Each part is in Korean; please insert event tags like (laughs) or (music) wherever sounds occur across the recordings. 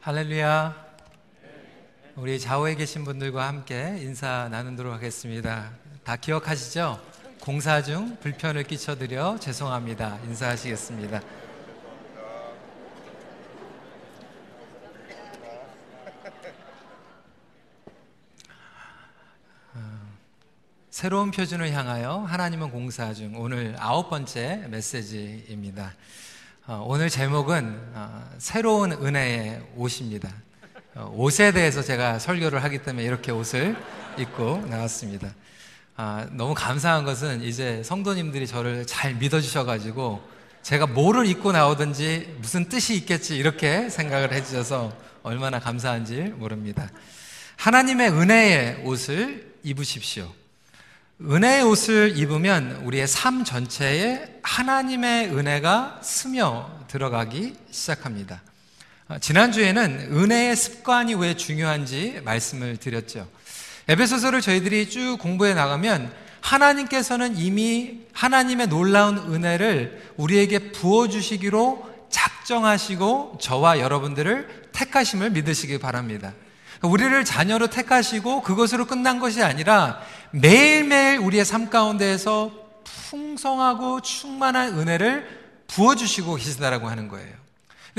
할렐루야. 우리 좌우에 계신 분들과 함께 인사 나누도록 하겠습니다. 다 기억하시죠? 공사 중 불편을 끼쳐드려 죄송합니다. 인사하시겠습니다. 새로운 표준을 향하여 하나님은 공사 중 오늘 아홉 번째 메시지입니다. 어, 오늘 제목은 어, 새로운 은혜의 옷입니다. 어, 옷에 대해서 제가 설교를 하기 때문에 이렇게 옷을 입고 나왔습니다. 아, 너무 감사한 것은 이제 성도님들이 저를 잘 믿어주셔가지고 제가 뭐를 입고 나오든지 무슨 뜻이 있겠지 이렇게 생각을 해주셔서 얼마나 감사한지 모릅니다. 하나님의 은혜의 옷을 입으십시오. 은혜의 옷을 입으면 우리의 삶 전체에 하나님의 은혜가 스며 들어가기 시작합니다. 어, 지난주에는 은혜의 습관이 왜 중요한지 말씀을 드렸죠. 에베소서를 저희들이 쭉 공부해 나가면 하나님께서는 이미 하나님의 놀라운 은혜를 우리에게 부어주시기로 작정하시고 저와 여러분들을 택하심을 믿으시기 바랍니다. 우리를 자녀로 택하시고 그것으로 끝난 것이 아니라 매일매일 우리의 삶 가운데에서 풍성하고 충만한 은혜를 부어주시고 계시다라고 하는 거예요.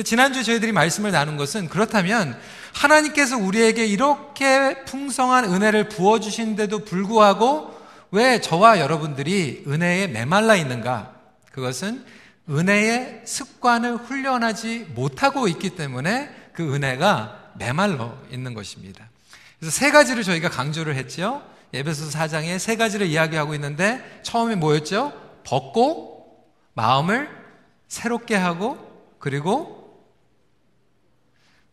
지난주 저희들이 말씀을 나눈 것은 그렇다면 하나님께서 우리에게 이렇게 풍성한 은혜를 부어주신데도 불구하고 왜 저와 여러분들이 은혜에 메말라 있는가? 그것은 은혜의 습관을 훈련하지 못하고 있기 때문에 그 은혜가 메말라 있는 것입니다. 그래서 세 가지를 저희가 강조를 했죠. 예배소 4장에 세 가지를 이야기하고 있는데 처음에 뭐였죠? 벗고 마음을 새롭게 하고 그리고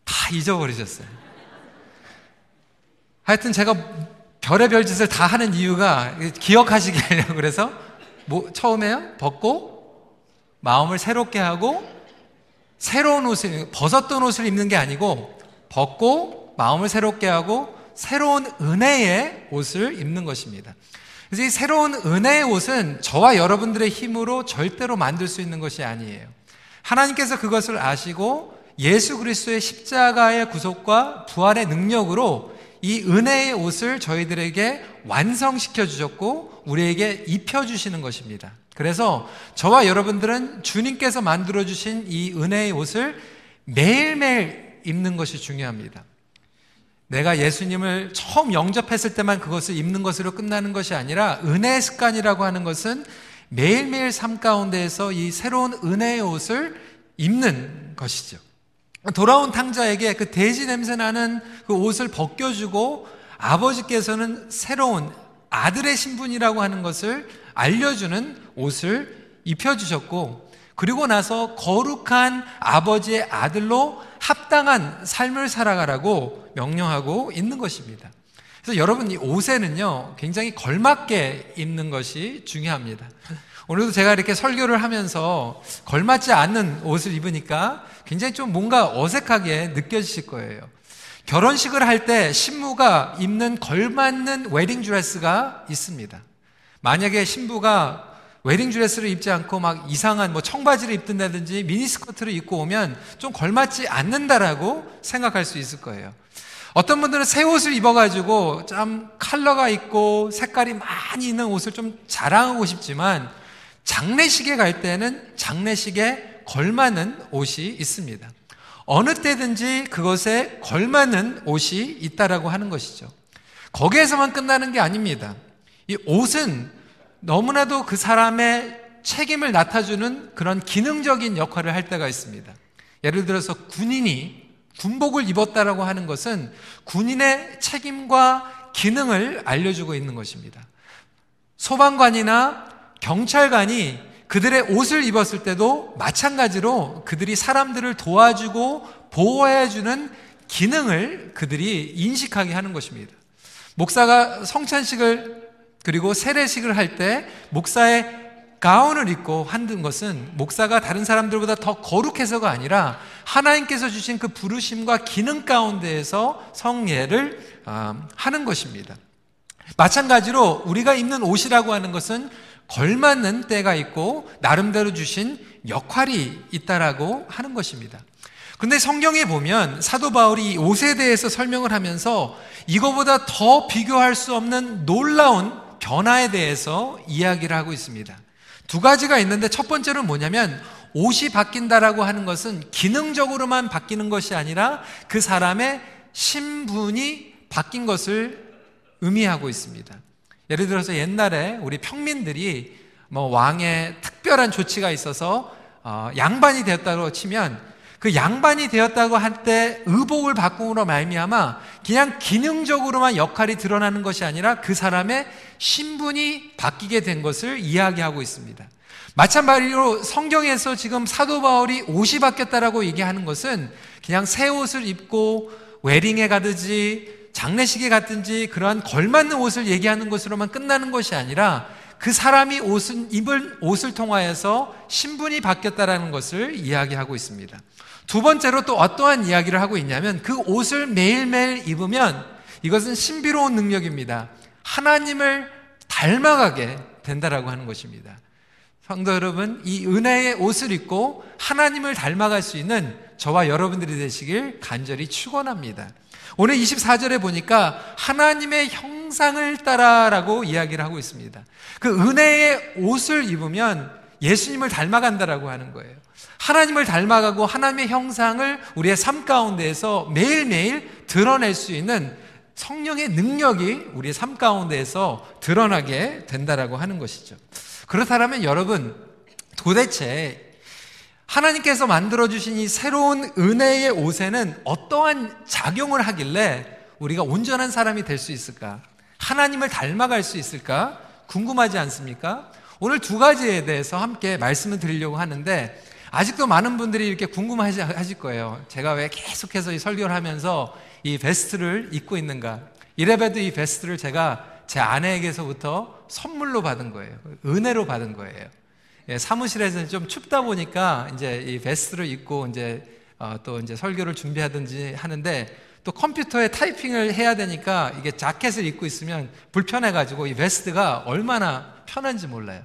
다 잊어버리셨어요. 하여튼 제가 별의별 짓을 다 하는 이유가 기억하시게 하려고 그래서 뭐 처음에요? 벗고 마음을 새롭게 하고 새로운 옷을 벗었던 옷을 입는 게 아니고 벗고 마음을 새롭게 하고 새로운 은혜의 옷을 입는 것입니다. 이 새로운 은혜의 옷은 저와 여러분들의 힘으로 절대로 만들 수 있는 것이 아니에요. 하나님께서 그것을 아시고 예수 그리스도의 십자가의 구속과 부활의 능력으로 이 은혜의 옷을 저희들에게 완성시켜 주셨고 우리에게 입혀 주시는 것입니다. 그래서 저와 여러분들은 주님께서 만들어 주신 이 은혜의 옷을 매일매일 입는 것이 중요합니다. 내가 예수님을 처음 영접했을 때만 그것을 입는 것으로 끝나는 것이 아니라 은혜의 습관이라고 하는 것은 매일매일 삶 가운데에서 이 새로운 은혜의 옷을 입는 것이죠. 돌아온 탕자에게 그 돼지 냄새 나는 그 옷을 벗겨주고 아버지께서는 새로운 아들의 신분이라고 하는 것을 알려주는 옷을 입혀주셨고 그리고 나서 거룩한 아버지의 아들로 합당한 삶을 살아가라고 명령하고 있는 것입니다. 그래서 여러분 이 옷에는요 굉장히 걸맞게 입는 것이 중요합니다. 오늘도 제가 이렇게 설교를 하면서 걸맞지 않는 옷을 입으니까 굉장히 좀 뭔가 어색하게 느껴지실 거예요. 결혼식을 할 때 신부가 입는 걸맞는 웨딩 드레스가 있습니다. 만약에 신부가 웨딩 드레스를 입지 않고 막 이상한 뭐 청바지를 입든다든지 미니스커트를 입고 오면 좀 걸맞지 않는다라고 생각할 수 있을 거예요. 어떤 분들은 새 옷을 입어가지고 좀 컬러가 있고 색깔이 많이 있는 옷을 좀 자랑하고 싶지만 장례식에 갈 때는 장례식에 걸맞는 옷이 있습니다. 어느 때든지 그것에 걸맞는 옷이 있다라고 하는 것이죠. 거기에서만 끝나는 게 아닙니다. 이 옷은 너무나도 그 사람의 책임을 나타주는 그런 기능적인 역할을 할 때가 있습니다. 예를 들어서 군인이 군복을 입었다라고 하는 것은 군인의 책임과 기능을 알려주고 있는 것입니다. 소방관이나 경찰관이 그들의 옷을 입었을 때도 마찬가지로 그들이 사람들을 도와주고 보호해주는 기능을 그들이 인식하게 하는 것입니다. 목사가 성찬식을 그리고 세례식을 할 때 목사의 가운을 입고 한든 것은 목사가 다른 사람들보다 더 거룩해서가 아니라 하나님께서 주신 그 부르심과 기능 가운데에서 성례를 아, 하는 것입니다. 마찬가지로 우리가 입는 옷이라고 하는 것은 걸맞는 때가 있고 나름대로 주신 역할이 있다라고 하는 것입니다. 근데 성경에 보면 사도 바울이 옷에 대해서 설명을 하면서 이거보다 더 비교할 수 없는 놀라운 변화에 대해서 이야기를 하고 있습니다. 두 가지가 있는데 첫 번째는 뭐냐면 옷이 바뀐다라고 하는 것은 기능적으로만 바뀌는 것이 아니라 그 사람의 신분이 바뀐 것을 의미하고 있습니다. 예를 들어서 옛날에 우리 평민들이 뭐 왕의 특별한 조치가 있어서 어, 양반이 되었다고 치면 그 양반이 되었다고 할 때 의복을 바꿈으로 말미암아 그냥 기능적으로만 역할이 드러나는 것이 아니라 그 사람의 신분이 바뀌게 된 것을 이야기하고 있습니다. 마찬가지로 성경에서 지금 사도 바울이 옷이 바뀌었다라고 얘기하는 것은 그냥 새 옷을 입고 웨딩에 가든지 장례식에 갔든지 그러한 걸맞는 옷을 얘기하는 것으로만 끝나는 것이 아니라 그 사람이 옷은 입을 옷을 통하여서 신분이 바뀌었다라는 것을 이야기하고 있습니다. 두 번째로 또 어떠한 이야기를 하고 있냐면 그 옷을 매일매일 입으면 이것은 신비로운 능력입니다. 하나님을 닮아가게 된다라고 하는 것입니다. 성도 여러분, 이 은혜의 옷을 입고 하나님을 닮아갈 수 있는 저와 여러분들이 되시길 간절히 축원합니다. 오늘 24절에 보니까 하나님의 형상을 따라라고 이야기를 하고 있습니다. 그 은혜의 옷을 입으면 예수님을 닮아간다라고 하는 거예요. 하나님을 닮아가고 하나님의 형상을 우리의 삶 가운데에서 매일매일 드러낼 수 있는 성령의 능력이 우리의 삶 가운데에서 드러나게 된다라고 하는 것이죠. 그렇다면 여러분 도대체 하나님께서 만들어주신 이 새로운 은혜의 옷에는 어떠한 작용을 하길래 우리가 온전한 사람이 될 수 있을까? 하나님을 닮아갈 수 있을까? 궁금하지 않습니까? 오늘 두 가지에 대해서 함께 말씀을 드리려고 하는데 아직도 많은 분들이 이렇게 궁금하실 거예요. 제가 왜 계속해서 이 설교를 하면서 이 베스트를 입고 있는가? 이래봬도 이 베스트를 제가 제 아내에게서부터 선물로 받은 거예요. 은혜로 받은 거예요. 예, 사무실에서는 좀 춥다 보니까 이제 이 베스트를 입고 이제 어, 또 이제 설교를 준비하든지 하는데 또 컴퓨터에 타이핑을 해야 되니까 이게 자켓을 입고 있으면 불편해가지고 이 베스트가 얼마나 편한지 몰라요.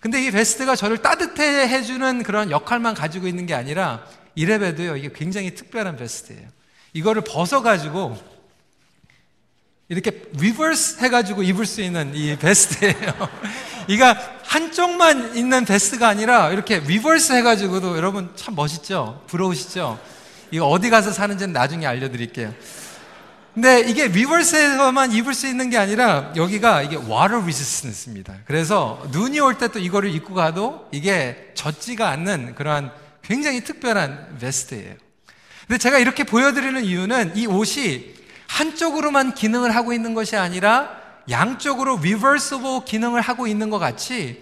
근데 이 베스트가 저를 따뜻해 해주는 그런 역할만 가지고 있는 게 아니라 이래봬도요, 이게 굉장히 특별한 vest예요. 이거를 벗어가지고 이렇게 reverse 해가지고 입을 수 있는 이 vest예요. (laughs) 이가 한쪽만 있는 vest가 아니라 이렇게 reverse 해가지고도 여러분 참 멋있죠? 부러우시죠? 이거 어디 가서 사는지는 나중에 알려드릴게요. 근데 이게 reverse 해서만 입을 수 있는 게 아니라 여기가 이게 water resistance입니다. 그래서 눈이 올 때 또 이거를 입고 가도 이게 젖지가 않는 그러한 굉장히 특별한 베스트예요. 근데 제가 이렇게 보여드리는 이유는 이 옷이 한쪽으로만 기능을 하고 있는 것이 아니라 양쪽으로 reversible 기능을 하고 있는 것 같이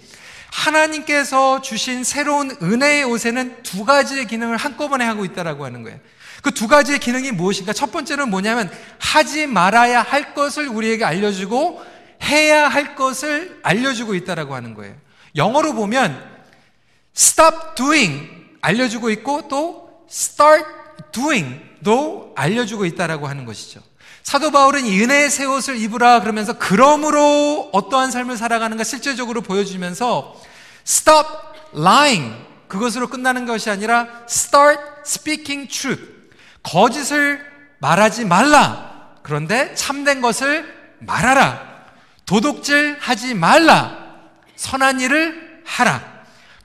하나님께서 주신 새로운 은혜의 옷에는 두 가지의 기능을 한꺼번에 하고 있다라고 하는 거예요. 그 두 가지의 기능이 무엇인가? 첫 번째는 뭐냐면 하지 말아야 할 것을 우리에게 알려주고 해야 할 것을 알려주고 있다라고 하는 거예요. 영어로 보면 stop doing 알려주고 있고 또 start doing도 알려주고 있다라고 하는 것이죠. 사도 바울은 이 은혜의 새 옷을 입으라 그러면서 그러므로 어떠한 삶을 살아가는가 실제적으로 보여주면서 stop lying 그것으로 끝나는 것이 아니라 start speaking truth 거짓을 말하지 말라. 그런데 참된 것을 말하라. 도둑질 하지 말라. 선한 일을 하라.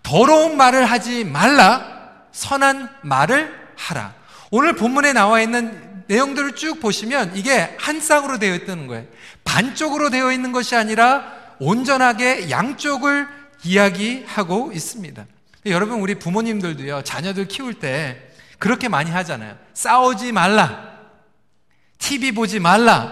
더러운 말을 하지 말라. 선한 말을 하라. 오늘 본문에 나와 있는 내용들을 쭉 보시면 이게 한 쌍으로 되어 있다는 거예요. 반쪽으로 되어 있는 것이 아니라 온전하게 양쪽을 이야기하고 있습니다. 여러분, 우리 부모님들도요, 자녀들 키울 때 그렇게 많이 하잖아요. 싸우지 말라. TV 보지 말라.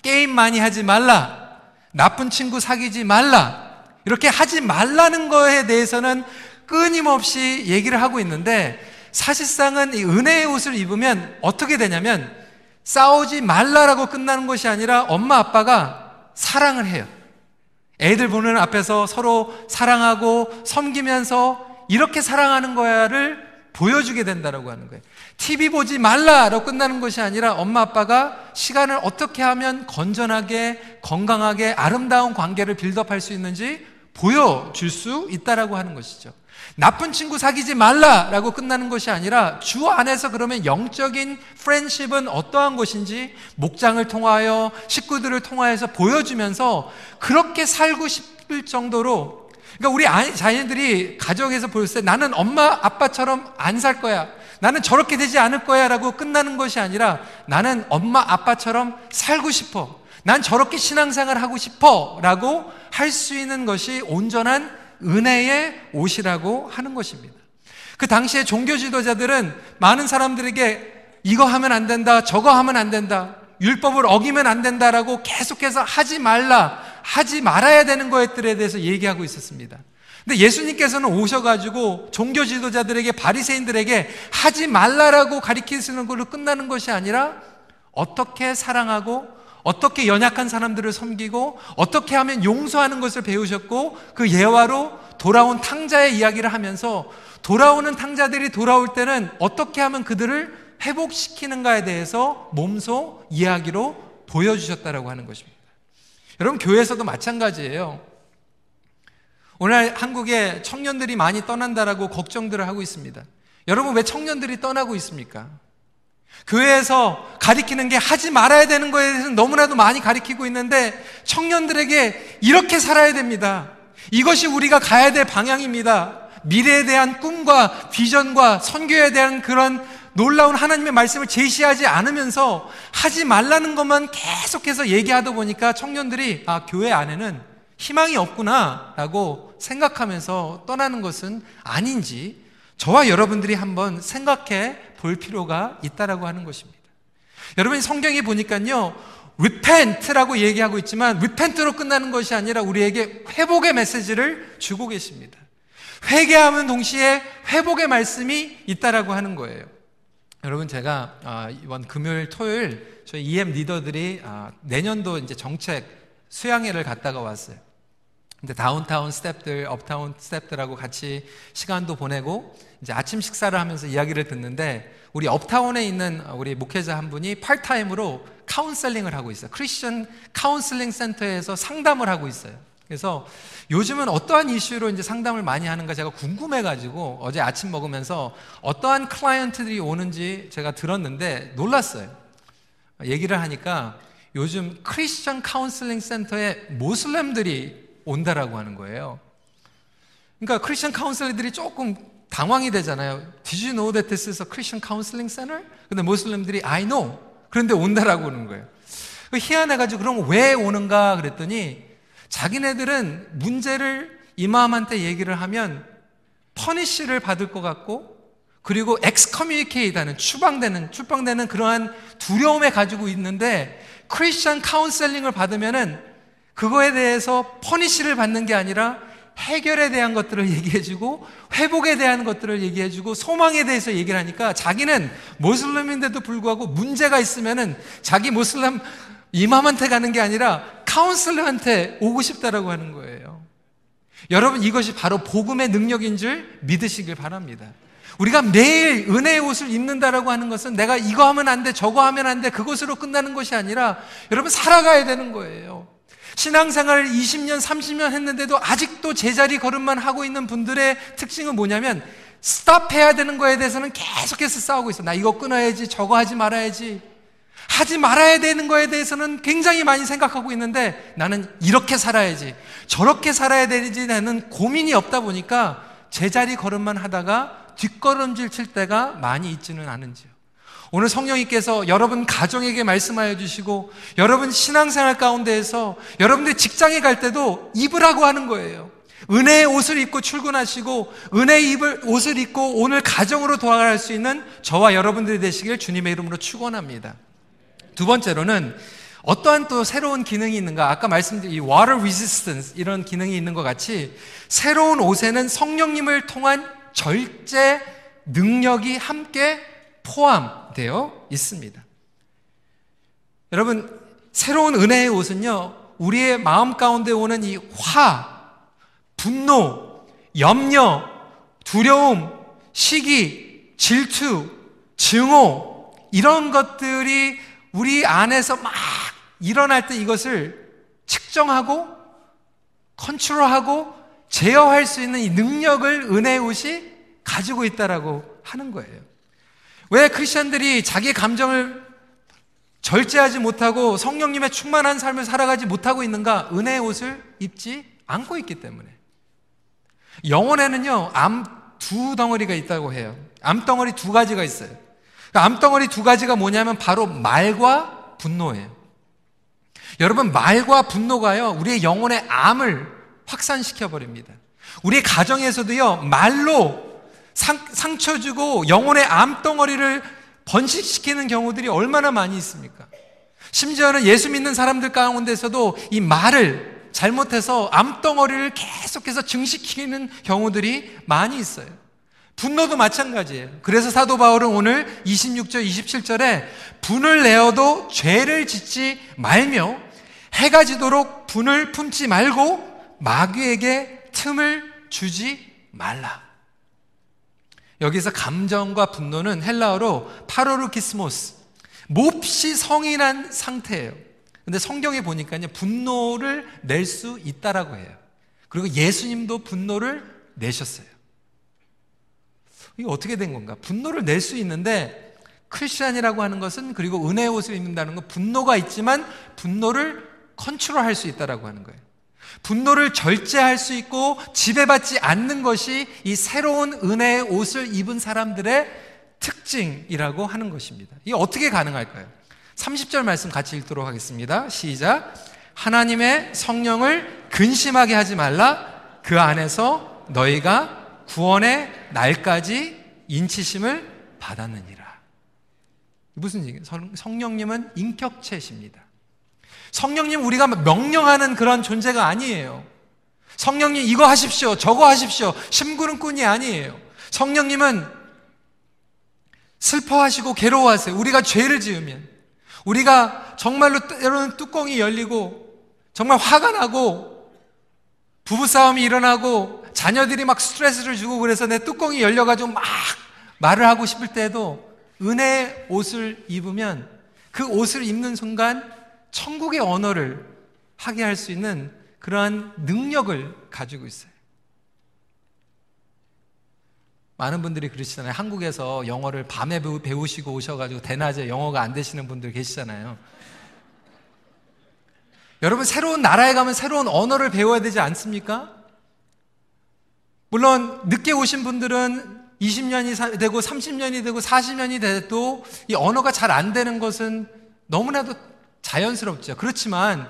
게임 많이 하지 말라. 나쁜 친구 사귀지 말라. 이렇게 하지 말라는 거에 대해서는 끊임없이 얘기를 하고 있는데 사실상은 이 은혜의 옷을 입으면 어떻게 되냐면 싸우지 말라라고 끝나는 것이 아니라 엄마 아빠가 사랑을 해요. 애들 보는 앞에서 서로 사랑하고 섬기면서 이렇게 사랑하는 거야를 보여주게 된다라고 하는 거예요. TV 보지 말라라고 끝나는 것이 아니라 엄마 아빠가 시간을 어떻게 하면 건전하게 건강하게 아름다운 관계를 빌드업할 수 있는지 보여줄 수 있다라고 하는 것이죠. 나쁜 친구 사귀지 말라라고 끝나는 것이 아니라 주 안에서 그러면 영적인 프렌십은 어떠한 것인지 목장을 통하여 식구들을 통하여서 보여주면서 그렇게 살고 싶을 정도로 그러니까 우리 자녀들이 가정에서 보였을 때 나는 엄마 아빠처럼 안 살 거야. 나는 저렇게 되지 않을 거야 라고 끝나는 것이 아니라 나는 엄마 아빠처럼 살고 싶어. 난 저렇게 신앙생활 하고 싶어 라고 할 수 있는 것이 온전한 은혜의 옷이라고 하는 것입니다. 그 당시에 종교 지도자들은 많은 사람들에게 이거 하면 안 된다, 저거 하면 안 된다, 율법을 어기면 안 된다라고 계속해서 하지 말라, 하지 말아야 되는 것들에 대해서 얘기하고 있었습니다. 근데 예수님께서는 오셔가지고 종교 지도자들에게 바리새인들에게 하지 말라라고 가리키시는 걸로 끝나는 것이 아니라 어떻게 사랑하고 어떻게 연약한 사람들을 섬기고 어떻게 하면 용서하는 것을 배우셨고 그 예화로 돌아온 탕자의 이야기를 하면서 돌아오는 탕자들이 돌아올 때는 어떻게 하면 그들을 회복시키는가에 대해서 몸소 이야기로 보여주셨다라고 하는 것입니다. 여러분 교회에서도 마찬가지예요. 오늘 한국에 청년들이 많이 떠난다라고 걱정들을 하고 있습니다. 여러분 왜 청년들이 떠나고 있습니까? 교회에서 가리키는 게 하지 말아야 되는 거에 대해서 너무나도 많이 가리키고 있는데 청년들에게 이렇게 살아야 됩니다. 이것이 우리가 가야 될 방향입니다. 미래에 대한 꿈과 비전과 선교에 대한 그런 놀라운 하나님의 말씀을 제시하지 않으면서 하지 말라는 것만 계속해서 얘기하다 보니까 청년들이 아, 교회 안에는 희망이 없구나 라고 생각하면서 떠나는 것은 아닌지 저와 여러분들이 한번 생각해 볼 필요가 있다라고 하는 것입니다. 여러분 성경에 보니까요. repent라고 얘기하고 있지만 repent로 끝나는 것이 아니라 우리에게 회복의 메시지를 주고 계십니다. 회개하면 동시에 회복의 말씀이 있다라고 하는 거예요. 여러분 제가 아, 이번 금요일 토요일 저희 EM 리더들이 아, 내년도 이제 정책 수양회를 갔다가 왔어요. 근데 downtown 스탭들, uptown 스탭들하고 같이 시간도 보내고 이제 아침 식사를 하면서 이야기를 듣는데 우리 uptown에 있는 우리 목회자 한 분이 파트타임으로 카운셀링을 하고 있어요. 크리스천 카운셀링 센터에서 상담을 하고 있어요. 그래서 요즘은 어떠한 이슈로 이제 상담을 많이 하는가 제가 궁금해가지고 어제 아침 먹으면서 어떠한 클라이언트들이 오는지 제가 들었는데 놀랐어요. 얘기를 하니까 요즘 크리스천 카운슬링 센터에 모슬렘들이 온다라고 하는 거예요. 그러니까 크리스천 카운슬러들이 조금 당황이 되잖아요. Did you know that this is a Christian counseling center? 근데 모슬렘들이 I know. 그런데 온다라고 하는 거예요. 그 희한해가지고 그럼 왜 오는가 그랬더니 자기네들은 문제를 이맘한테 얘기를 하면 punish를 받을 것 같고 그리고 excommunicate 하는 추방되는 추방되는 그러한 두려움에 가지고 있는데 크리스천 카운셀링을 받으면은 그거에 대해서 punish를 받는 게 아니라 해결에 대한 것들을 얘기해주고 회복에 대한 것들을 얘기해주고 소망에 대해서 얘기를 하니까 자기는 모슬렘인데도 불구하고 문제가 있으면은 자기 모슬렘 이맘한테 가는 게 아니라 카운슬러한테 오고 싶다라고 하는 거예요. 여러분 이것이 바로 복음의 능력인 줄 믿으시길 바랍니다. 우리가 매일 은혜의 옷을 입는다라고 하는 것은 내가 이거 하면 안 돼, 저거 하면 안 돼, 그것으로 끝나는 것이 아니라 여러분 살아가야 되는 거예요. 신앙생활을 20년, 30년 했는데도 아직도 제자리 걸음만 하고 있는 분들의 특징은 뭐냐면 스탑 해야 되는 거에 대해서는 계속해서 싸우고 있어. 나 이거 끊어야지, 저거 하지 말아야지. 하지 말아야 되는 거에 대해서는 굉장히 많이 생각하고 있는데 나는 이렇게 살아야지, 저렇게 살아야 되지 나는 고민이 없다 보니까 제자리 걸음만 하다가 뒷걸음질 칠 때가 많이 있지는 않은지요. 오늘 성령님께서 여러분 가정에게 말씀하여 주시고 여러분 신앙생활 가운데에서 여러분들 직장에 갈 때도 입으라고 하는 거예요. 은혜의 옷을 입고 출근하시고 은혜의 입을 옷을 입고 오늘 가정으로 돌아갈 수 있는 저와 여러분들이 되시길 주님의 이름으로 축원합니다. 두 번째로는 어떠한 또 새로운 기능이 있는가? 아까 말씀드린 이 water resistance 이런 기능이 있는 것 같이 새로운 옷에는 성령님을 통한 절제 능력이 함께 포함되어 있습니다. 여러분, 새로운 은혜의 옷은요, 우리의 마음 가운데 오는 이 화, 분노, 염려, 두려움, 시기, 질투, 증오, 이런 것들이 우리 안에서 막 일어날 때 이것을 측정하고 컨트롤하고 제어할 수 있는 이 능력을 은혜의 옷이 가지고 있다라고 하는 거예요. 왜 크리스천들이 자기 감정을 절제하지 못하고 성령님의 충만한 삶을 살아가지 못하고 있는가? 은혜의 옷을 입지 않고 있기 때문에. 영혼에는요, 암 두 덩어리가 있다고 해요. 암덩어리 두 가지가 있어요. 그러니까 암덩어리 두 가지가 뭐냐면 바로 말과 분노예요. 여러분, 말과 분노가요, 우리의 영혼의 암을 확산시켜 버립니다. 우리 가정에서도요, 말로 상, 상처 주고 영혼의 암덩어리를 번식시키는 경우들이 얼마나 많이 있습니까? 심지어는 예수 믿는 사람들 가운데서도 이 말을 잘못해서 암덩어리를 계속해서 증식시키는 경우들이 많이 있어요. 분노도 마찬가지예요. 그래서 사도 바울은 오늘 26절, 27절에 분을 내어도 죄를 짓지 말며 해가 지도록 분을 품지 말고 마귀에게 틈을 주지 말라. 여기서 감정과 분노는 헬라어로 파로르기스모스, 몹시 성이 난 상태예요. 근데 성경에 보니까요, 분노를 낼 수 있다라고 해요. 그리고 예수님도 분노를 내셨어요. 이게 어떻게 된 건가? 분노를 낼 수 있는데 크리스천이라고 하는 것은 그리고 은혜의 옷을 입는다는 건 분노가 있지만 분노를 컨트롤할 수 있다라고 하는 거예요. 분노를 절제할 수 있고 지배받지 않는 것이 이 새로운 은혜의 옷을 입은 사람들의 특징이라고 하는 것입니다. 이게 어떻게 가능할까요? 30절 말씀 같이 읽도록 하겠습니다. 시작. 하나님의 성령을 근심하게 하지 말라. 그 안에서 너희가 구원의 날까지 인치심을 받았느니라. 무슨 얘기예요? 성령님은 인격체십니다. 성령님 우리가 명령하는 그런 존재가 아니에요. 성령님 이거 하십시오. 저거 하십시오. 심구름꾼이 아니에요. 성령님은 슬퍼하시고 괴로워하세요. 우리가 죄를 지으면 우리가 정말로 때로는 뚜껑이 열리고 정말 화가 나고 부부싸움이 일어나고 자녀들이 막 스트레스를 주고 그래서 내 뚜껑이 열려가지고 막 말을 하고 싶을 때도 은혜의 옷을 입으면 그 옷을 입는 순간 천국의 언어를 하게 할 수 있는 그러한 능력을 가지고 있어요. 많은 분들이 그러시잖아요. 한국에서 영어를 밤에 배우시고 오셔가지고 대낮에 영어가 안 되시는 분들 계시잖아요. 여러분, 새로운 나라에 가면 새로운 언어를 배워야 되지 않습니까? 물론, 늦게 오신 분들은 20년이 되고 30년이 되고 40년이 돼도 이 언어가 잘 안 되는 것은 너무나도 자연스럽죠. 그렇지만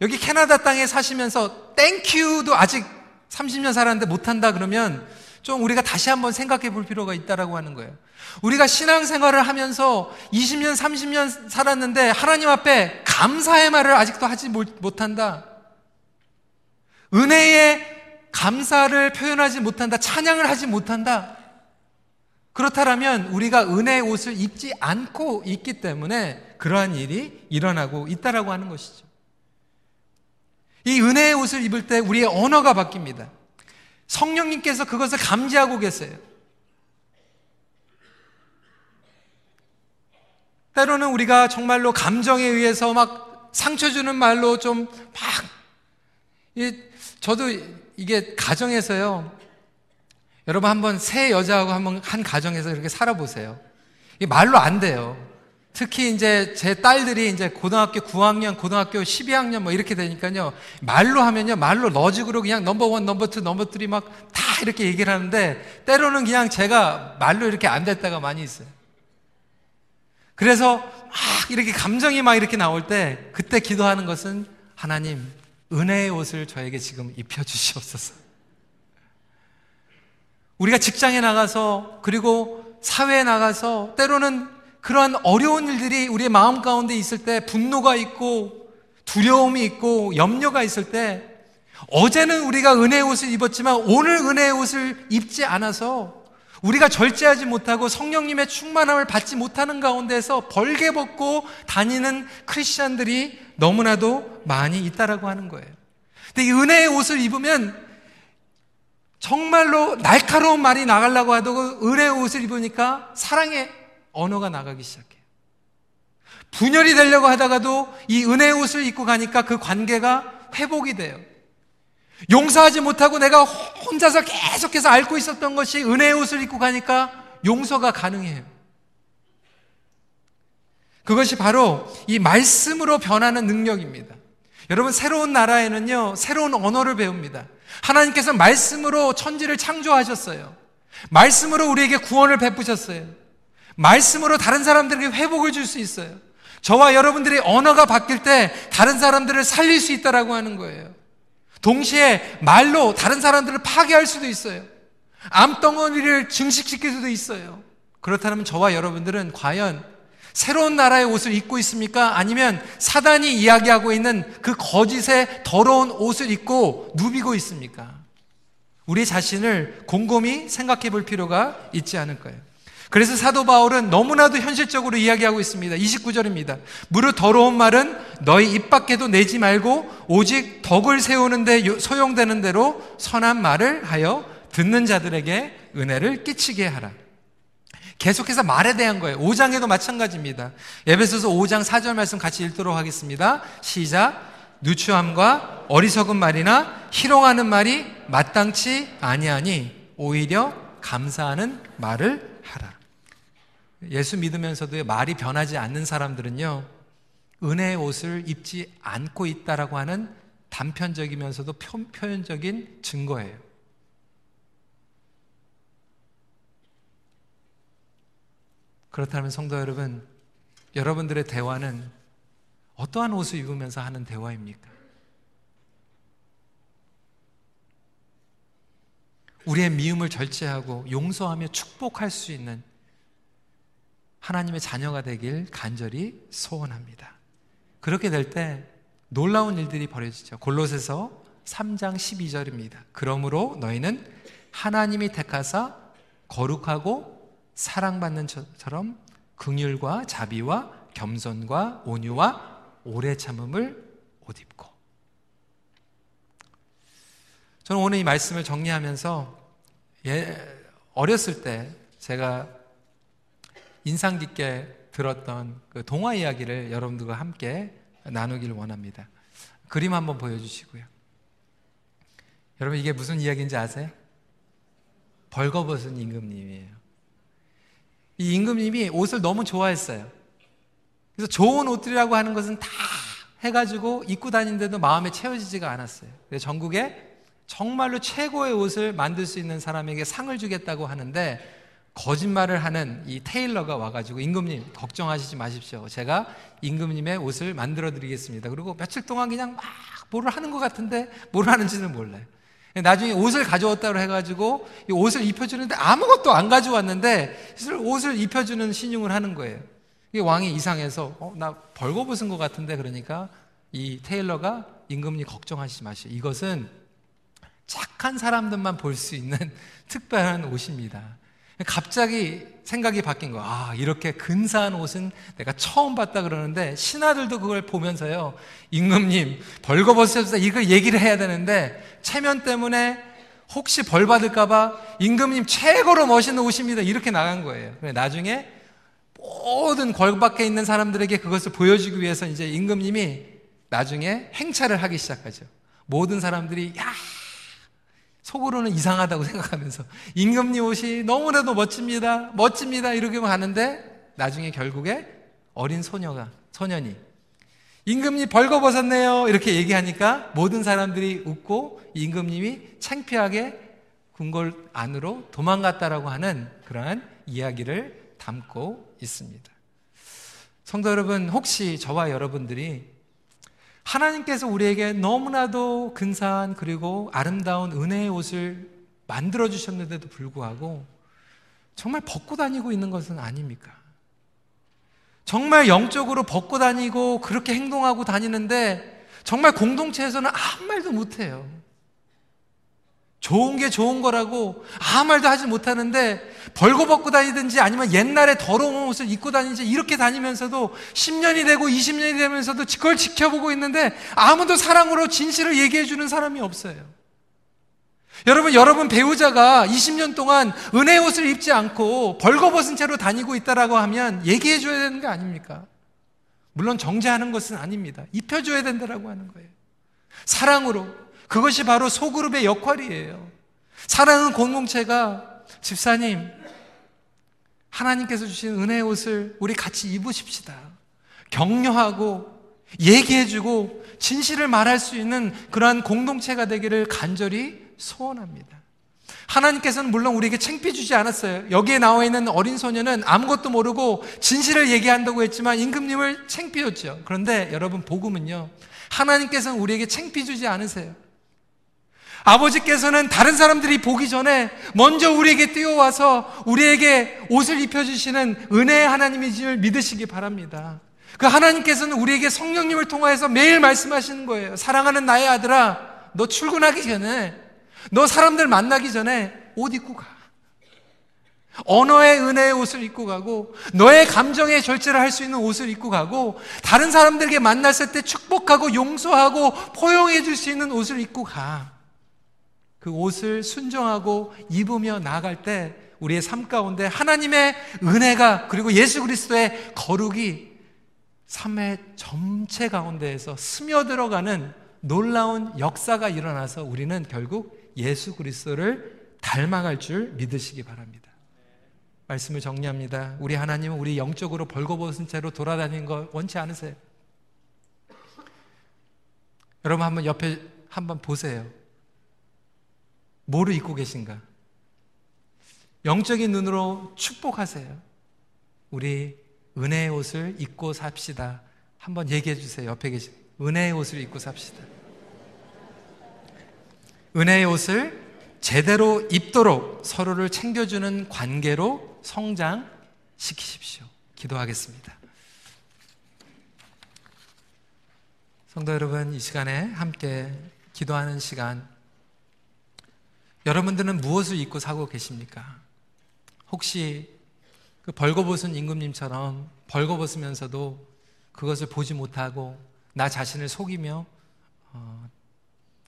여기 캐나다 땅에 사시면서 땡큐도 아직 30년 살았는데 못한다 그러면 좀 우리가 다시 한번 생각해 볼 필요가 있다라고 하는 거예요. 우리가 신앙생활을 하면서 20년, 30년 살았는데 하나님 앞에 감사의 말을 아직도 하지 못한다. 은혜의 감사를 표현하지 못한다. 찬양을 하지 못한다. 그렇다면 우리가 은혜의 옷을 입지 않고 있기 때문에 그러한 일이 일어나고 있다라고 하는 것이죠. 이 은혜의 옷을 입을 때 우리의 언어가 바뀝니다. 성령님께서 그것을 감지하고 계세요. 때로는 우리가 정말로 감정에 의해서 막 상처 주는 말로 좀 막, 저도 이게 가정에서요. 여러분 한번 세 여자하고 한번 한 가정에서 이렇게 살아보세요. 이 말로 안 돼요. 특히 이제 제 딸들이 이제 고등학교 9학년, 고등학교 12학년 뭐 이렇게 되니까요. 말로 하면요. 말로 러직으로 그냥 number one, number two, number three 막 다 이렇게 얘기를 하는데 때로는 그냥 제가 말로 이렇게 안될 때가 많이 있어요. 그래서 막 이렇게 감정이 막 이렇게 나올 때 그때 기도하는 것은 하나님 은혜의 옷을 저에게 지금 입혀 주시옵소서. 우리가 직장에 나가서 그리고 사회에 나가서 때로는 그러한 어려운 일들이 우리의 마음 가운데 있을 때 분노가 있고 두려움이 있고 염려가 있을 때 어제는 우리가 은혜의 옷을 입었지만 오늘 은혜의 옷을 입지 않아서 우리가 절제하지 못하고 성령님의 충만함을 받지 못하는 가운데서 벌게 벗고 다니는 크리스천들이 너무나도 많이 있다라고 하는 거예요. 근데 이 은혜의 옷을 입으면 정말로 날카로운 말이 나가려고 하도 은혜의 옷을 입으니까 사랑의 언어가 나가기 시작해요. 분열이 되려고 하다가도 이 은혜의 옷을 입고 가니까 그 관계가 회복이 돼요. 용서하지 못하고 내가 혼자서 계속해서 앓고 있었던 것이 은혜의 옷을 입고 가니까 용서가 가능해요. 그것이 바로 이 말씀으로 변하는 능력입니다. 여러분, 새로운 나라에는요, 새로운 언어를 배웁니다. 하나님께서 말씀으로 천지를 창조하셨어요. 말씀으로 우리에게 구원을 베푸셨어요. 말씀으로 다른 사람들에게 회복을 줄 수 있어요. 저와 여러분들의 언어가 바뀔 때 다른 사람들을 살릴 수 있다라고 하는 거예요. 동시에 말로 다른 사람들을 파괴할 수도 있어요. 암덩어리를 증식시킬 수도 있어요. 그렇다면 저와 여러분들은 과연 새로운 나라의 옷을 입고 있습니까? 아니면 사단이 이야기하고 있는 그 거짓의 더러운 옷을 입고 누비고 있습니까? 우리 자신을 곰곰이 생각해 볼 필요가 있지 않을까요? 그래서 사도 바울은 너무나도 현실적으로 이야기하고 있습니다. 29절입니다. 무릇 더러운 말은 너희 입 밖에도 내지 말고 오직 덕을 세우는데 소용되는 대로 선한 말을 하여 듣는 자들에게 은혜를 끼치게 하라. 계속해서 말에 대한 거예요. 5장에도 마찬가지입니다. 에베소서 5장 4절 말씀 같이 읽도록 하겠습니다. 시작. 누추함과 어리석은 말이나 희롱하는 말이 마땅치 아니하니 오히려 감사하는 말을. 예수 믿으면서도 말이 변하지 않는 사람들은요, 은혜의 옷을 입지 않고 있다라고 하는 단편적이면서도 표현적인 증거예요. 그렇다면 성도 여러분, 여러분들의 대화는 어떠한 옷을 입으면서 하는 대화입니까? 우리의 미움을 절제하고 용서하며 축복할 수 있는 하나님의 자녀가 되길 간절히 소원합니다. 그렇게 될 때 놀라운 일들이 벌어지죠. 골로새서 3장 12절입니다. 그러므로 너희는 하나님이 택하사 거룩하고 사랑받는 처럼 긍휼과 자비와 겸손과 온유와 오래 참음을 옷 입고 저는 오늘 이 말씀을 정리하면서 예, 어렸을 때 제가 인상 깊게 들었던 그 동화 이야기를 여러분들과 함께 나누기를 원합니다. 그림 한번 보여주시고요. 여러분 이게 무슨 이야기인지 아세요? 벌거벗은 임금님이에요. 이 임금님이 옷을 너무 좋아했어요. 그래서 좋은 옷들이라고 하는 것은 다 해가지고 입고 다니는데도 마음에 채워지지가 않았어요. 그래서 전국에 정말로 최고의 옷을 만들 수 있는 사람에게 상을 주겠다고 하는데 거짓말을 하는 이 테일러가 와가지고 임금님 걱정하시지 마십시오. 제가 임금님의 옷을 만들어 드리겠습니다. 그리고 며칠 동안 그냥 막 뭐를 하는 것 같은데 뭘 하는지는 몰라요. 나중에 옷을 가져왔다고 해가지고 이 옷을 입혀주는데 아무것도 안 가져왔는데 옷을 입혀주는 신용을 하는 거예요. 이 왕이 이상해서 어, 나 벌거벗은 것 같은데 그러니까 이 테일러가 임금님 걱정하시지 마시오. 이것은 착한 사람들만 볼 수 있는 (laughs) 특별한 옷입니다. 갑자기 생각이 바뀐 거. 아, 이렇게 근사한 옷은 내가 처음 봤다 그러는데 신하들도 그걸 보면서요. 임금님, 벌거벗으셔서 이걸 얘기를 해야 되는데 체면 때문에 혹시 벌 받을까봐 임금님 최고로 멋있는 옷입니다. 이렇게 나간 거예요. 나중에 모든 궐밖에 있는 사람들에게 그것을 보여주기 위해서 이제 임금님이 나중에 행차를 하기 시작하죠. 모든 사람들이 야 속으로는 이상하다고 생각하면서 (laughs) 임금님 옷이 너무나도 멋집니다. 멋집니다. 이렇게 가는데 나중에 결국에 어린 소녀가 소년이 임금님 벌거벗었네요. 이렇게 얘기하니까 모든 사람들이 웃고 임금님이 창피하게 궁궐 안으로 도망갔다라고 하는 그러한 이야기를 담고 있습니다. 성도 여러분, 혹시 저와 여러분들이 하나님께서 우리에게 너무나도 근사한 그리고 아름다운 은혜의 옷을 만들어 주셨는데도 불구하고 정말 벗고 다니고 있는 것은 아닙니까? 정말 영적으로 벗고 다니고 그렇게 행동하고 다니는데 정말 공동체에서는 아무 말도 못해요. 좋은 게 좋은 거라고 아무 말도 하지 못하는데 벌거벗고 다니든지 아니면 옛날에 더러운 옷을 입고 다니지 이렇게 다니면서도 10년이 되고 20년이 되면서도 그걸 지켜보고 있는데 아무도 사랑으로 진실을 얘기해 주는 사람이 없어요. 여러분, 여러분 배우자가 20년 동안 은혜 옷을 입지 않고 벌거벗은 채로 다니고 있다라고 하면 얘기해 줘야 되는 거 아닙니까? 물론 정죄하는 것은 아닙니다. 입혀줘야 된다라고 하는 거예요. 사랑으로 그것이 바로 소그룹의 역할이에요. 사랑은 공동체가 집사님, 하나님께서 주신 은혜의 옷을 우리 같이 입으십시다. 격려하고 얘기해주고 진실을 말할 수 있는 그러한 공동체가 되기를 간절히 소원합니다. 하나님께서는 물론 우리에게 챙피 주지 않았어요. 여기에 나와 있는 어린 소녀는 아무것도 모르고 진실을 얘기한다고 했지만 임금님을 챙피였죠. 그런데 여러분 복음은요. 하나님께서는 우리에게 챙피 주지 않으세요. 아버지께서는 다른 사람들이 보기 전에 먼저 우리에게 뛰어와서 우리에게 옷을 입혀주시는 은혜의 하나님이심을 믿으시기 바랍니다. 그 하나님께서는 우리에게 성령님을 통하여서 매일 말씀하시는 거예요. 사랑하는 나의 아들아, 너 출근하기 전에, 너 사람들 만나기 전에 옷 입고 가. 언어의 은혜의 옷을 입고 가고, 너의 감정의 절제를 할 수 있는 옷을 입고 가고, 다른 사람들에게 만났을 때 축복하고 용서하고 포용해 줄 수 있는 옷을 입고 가. 그 옷을 순종하고 입으며 나아갈 때 우리의 삶 가운데 하나님의 은혜가 그리고 예수 그리스도의 거룩이 삶의 전체 가운데에서 스며들어가는 놀라운 역사가 일어나서 우리는 결국 예수 그리스도를 닮아갈 줄 믿으시기 바랍니다. 말씀을 정리합니다. 우리 하나님은 우리 영적으로 벌거벗은 채로 돌아다니는 거 원치 않으세요. 여러분 한번 옆에 한번 보세요. 뭐를 입고 계신가? 영적인 눈으로 축복하세요. 우리 은혜의 옷을 입고 삽시다. 한번 얘기해 주세요. 옆에 계신 은혜의 옷을 입고 삽시다. 은혜의 옷을 제대로 입도록 서로를 챙겨주는 관계로 성장시키십시오. 기도하겠습니다. 성도 여러분, 이 시간에 함께 기도하는 시간 여러분들은 무엇을 입고 사고 계십니까? 혹시 그 벌거벗은 임금님처럼 벌거벗으면서도 그것을 보지 못하고 나 자신을 속이며 어,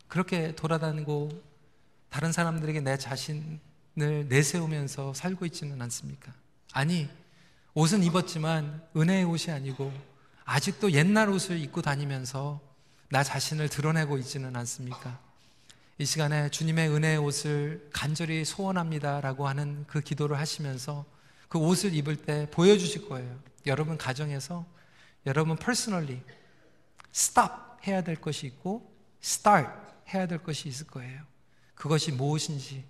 그렇게 돌아다니고 다른 사람들에게 내 자신을 내세우면서 살고 있지는 않습니까? 아니, 옷은 입었지만 은혜의 옷이 아니고 아직도 옛날 옷을 입고 다니면서 나 자신을 드러내고 있지는 않습니까? 이 시간에 주님의 은혜의 옷을 간절히 소원합니다라고 하는 그 기도를 하시면서 그 옷을 입을 때 보여주실 거예요. 여러분 가정에서 여러분 퍼스널리 stop 해야 될 것이 있고 start 해야 될 것이 있을 거예요. 그것이 무엇인지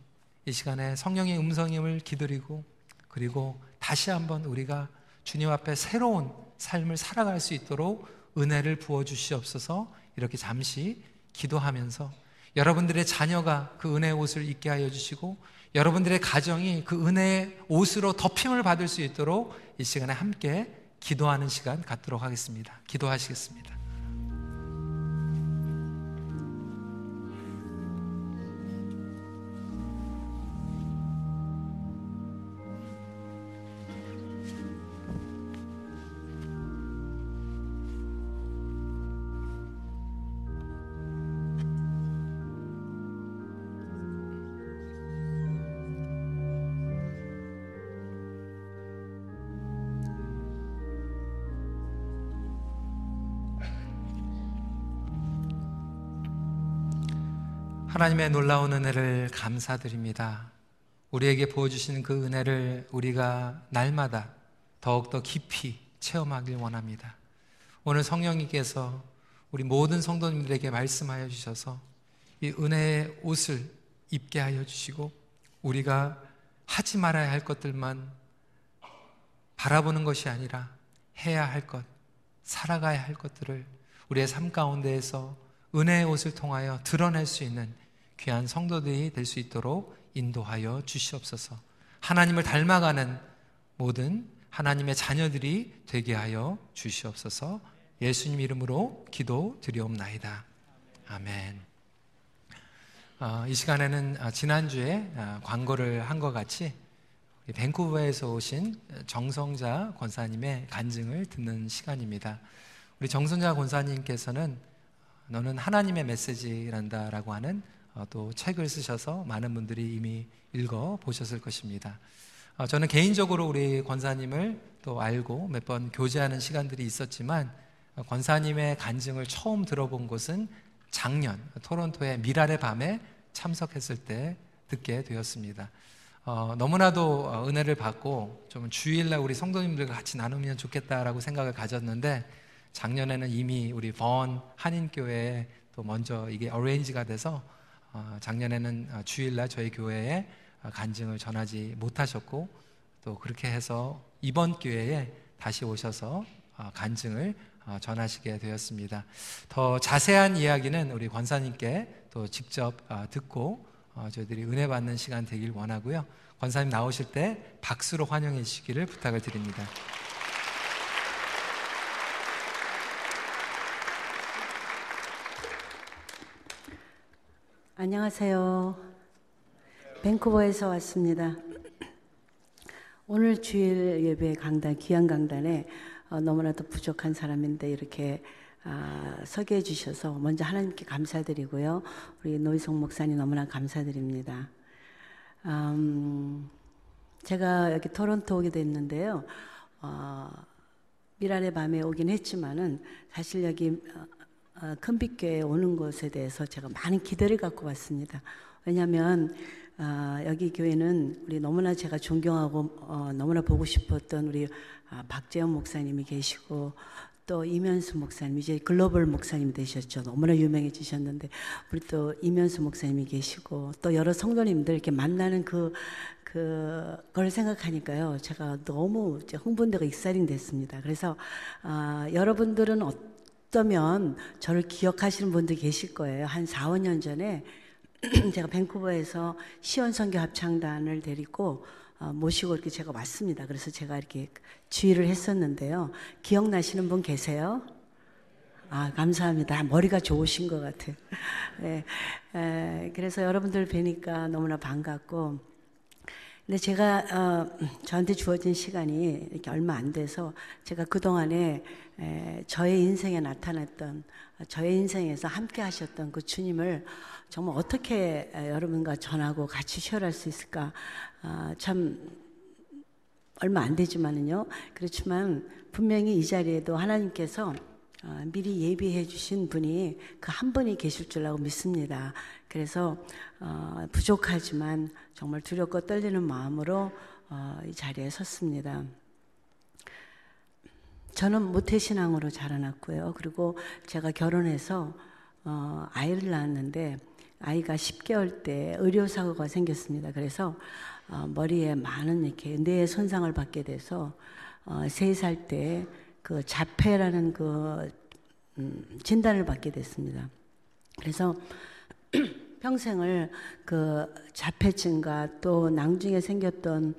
이 시간에 성령의 음성임을 기다리고 그리고 다시 한번 우리가 주님 앞에 새로운 삶을 살아갈 수 있도록 은혜를 부어 주시옵소서 이렇게 잠시 기도하면서 여러분들의 자녀가 그 은혜의 옷을 입게 하여 주시고 여러분들의 가정이 그 은혜의 옷으로 덮임을 받을 수 있도록 이 시간에 함께 기도하는 시간 갖도록 하겠습니다. 기도하시겠습니다. 하나님의 놀라운 은혜를 감사드립니다. 우리에게 보여주신 그 은혜를 우리가 날마다 더욱더 깊이 체험하길 원합니다. 오늘 성령님께서 우리 모든 성도님들에게 말씀하여 주셔서 이 은혜의 옷을 입게 하여 주시고 우리가 하지 말아야 할 것들만 바라보는 것이 아니라 해야 할 것, 살아가야 할 것들을 우리의 삶 가운데에서 은혜의 옷을 통하여 드러낼 수 있는 귀한 성도들이 될 수 있도록 인도하여 주시옵소서. 하나님을 닮아가는 모든 하나님의 자녀들이 되게 하여 주시옵소서. 예수님 이름으로 기도 드리옵나이다. 아멘. 어, 이 시간에는 아, 지난주에 아, 광고를 한 것 같이 밴쿠버에서 오신 정성자 권사님의 간증을 듣는 시간입니다. 우리 정성자 권사님께서는 너는 하나님의 메시지란다라고 하는 어, 또 책을 쓰셔서 많은 분들이 이미 읽어 보셨을 것입니다. 어, 저는 개인적으로 우리 권사님을 또 알고 몇 번 교제하는 시간들이 있었지만 어, 권사님의 간증을 처음 들어본 곳은 작년 토론토의 미랄의 밤에 참석했을 때 듣게 되었습니다. 어, 너무나도 어, 은혜를 받고 좀 주일날 우리 성도님들과 같이 나누면 좋겠다라고 생각을 가졌는데 작년에는 이미 우리 번 한인교회에 또 먼저 이게 어레인지가 돼서 어, 작년에는 어, 주일날 저희 교회에 어, 간증을 전하지 못하셨고 또 그렇게 해서 이번 기회에 다시 오셔서 어, 간증을 어, 전하시게 되었습니다. 더 자세한 이야기는 우리 권사님께 또 직접 어, 듣고 어, 저희들이 은혜 받는 시간 되길 원하고요. 권사님 나오실 때 박수로 환영해 주시기를 부탁을 드립니다. 안녕하세요. 밴쿠버에서 왔습니다. 오늘 주일 예배 강단, 귀한 강단에 어, 너무나도 부족한 사람인데 이렇게 아, 서게 해주셔서 먼저 하나님께 감사드리고요. 우리 노희성 목사님 너무나 감사드립니다. 음, 제가 여기 토론토 오게 됐는데요. 어, 미랄의 밤에 오긴 했지만은 사실 여기 어, 어, 큰빛교회 오는 것에 대해서 제가 많은 기대를 갖고 왔습니다. 왜냐하면 어, 여기 교회는 우리 너무나 제가 존경하고 어, 너무나 보고 싶었던 우리 아, 박재현 목사님이 계시고 또 이면수 목사님 이제 글로벌 목사님 되셨죠. 너무나 유명해지셨는데 우리 또 이면수 목사님이 계시고 또 여러 성도님들 이렇게 만나는 그 그걸 생각하니까요. 제가 너무 흥분되고 익사링 됐습니다. 그래서 아, 여러분들은 어 쩌면 저를 기억하시는 분들 계실 거예요. 한 4, 5년 전에 (clears throat) 제가 밴쿠버에서 시원 선교 합창단을 데리고 어, 모시고 이렇게 제가 왔습니다. 그래서 제가 이렇게 주의를 했었는데요. 기억나시는 분 계세요? 아, 감사합니다. 머리가 좋으신 것 같아요. (laughs) 네, 에, 그래서 여러분들 뵈니까 너무나 반갑고, 근데 제가 어, 저한테 주어진 시간이 이렇게 얼마 안 돼서 제가 그 동안에 저의 인생에 나타났던 저의 인생에서 함께 하셨던 그 주님을 정말 어떻게 여러분과 전하고 같이 쉐어할 수 있을까? 아, 참 얼마 안 되지만은요. 그렇지만 분명히 이 자리에도 하나님께서 어, 미리 예비해 주신 분이 그 한 분이 계실 줄 알고 믿습니다. 그래서 어, 부족하지만 정말 두렵고 떨리는 마음으로 어, 이 자리에 섰습니다. 저는 모태신앙으로 자라났고요. 그리고 제가 결혼해서 어, 아이를 낳았는데 아이가 10개월 때 의료사고가 생겼습니다. 그래서 어, 머리에 많은 이렇게 뇌 손상을 받게 돼서 어, 3살 때 그 자폐라는 그 음, 진단을 받게 됐습니다. 그래서 (clears throat) 평생을 그 자폐증과 또 낭중에 생겼던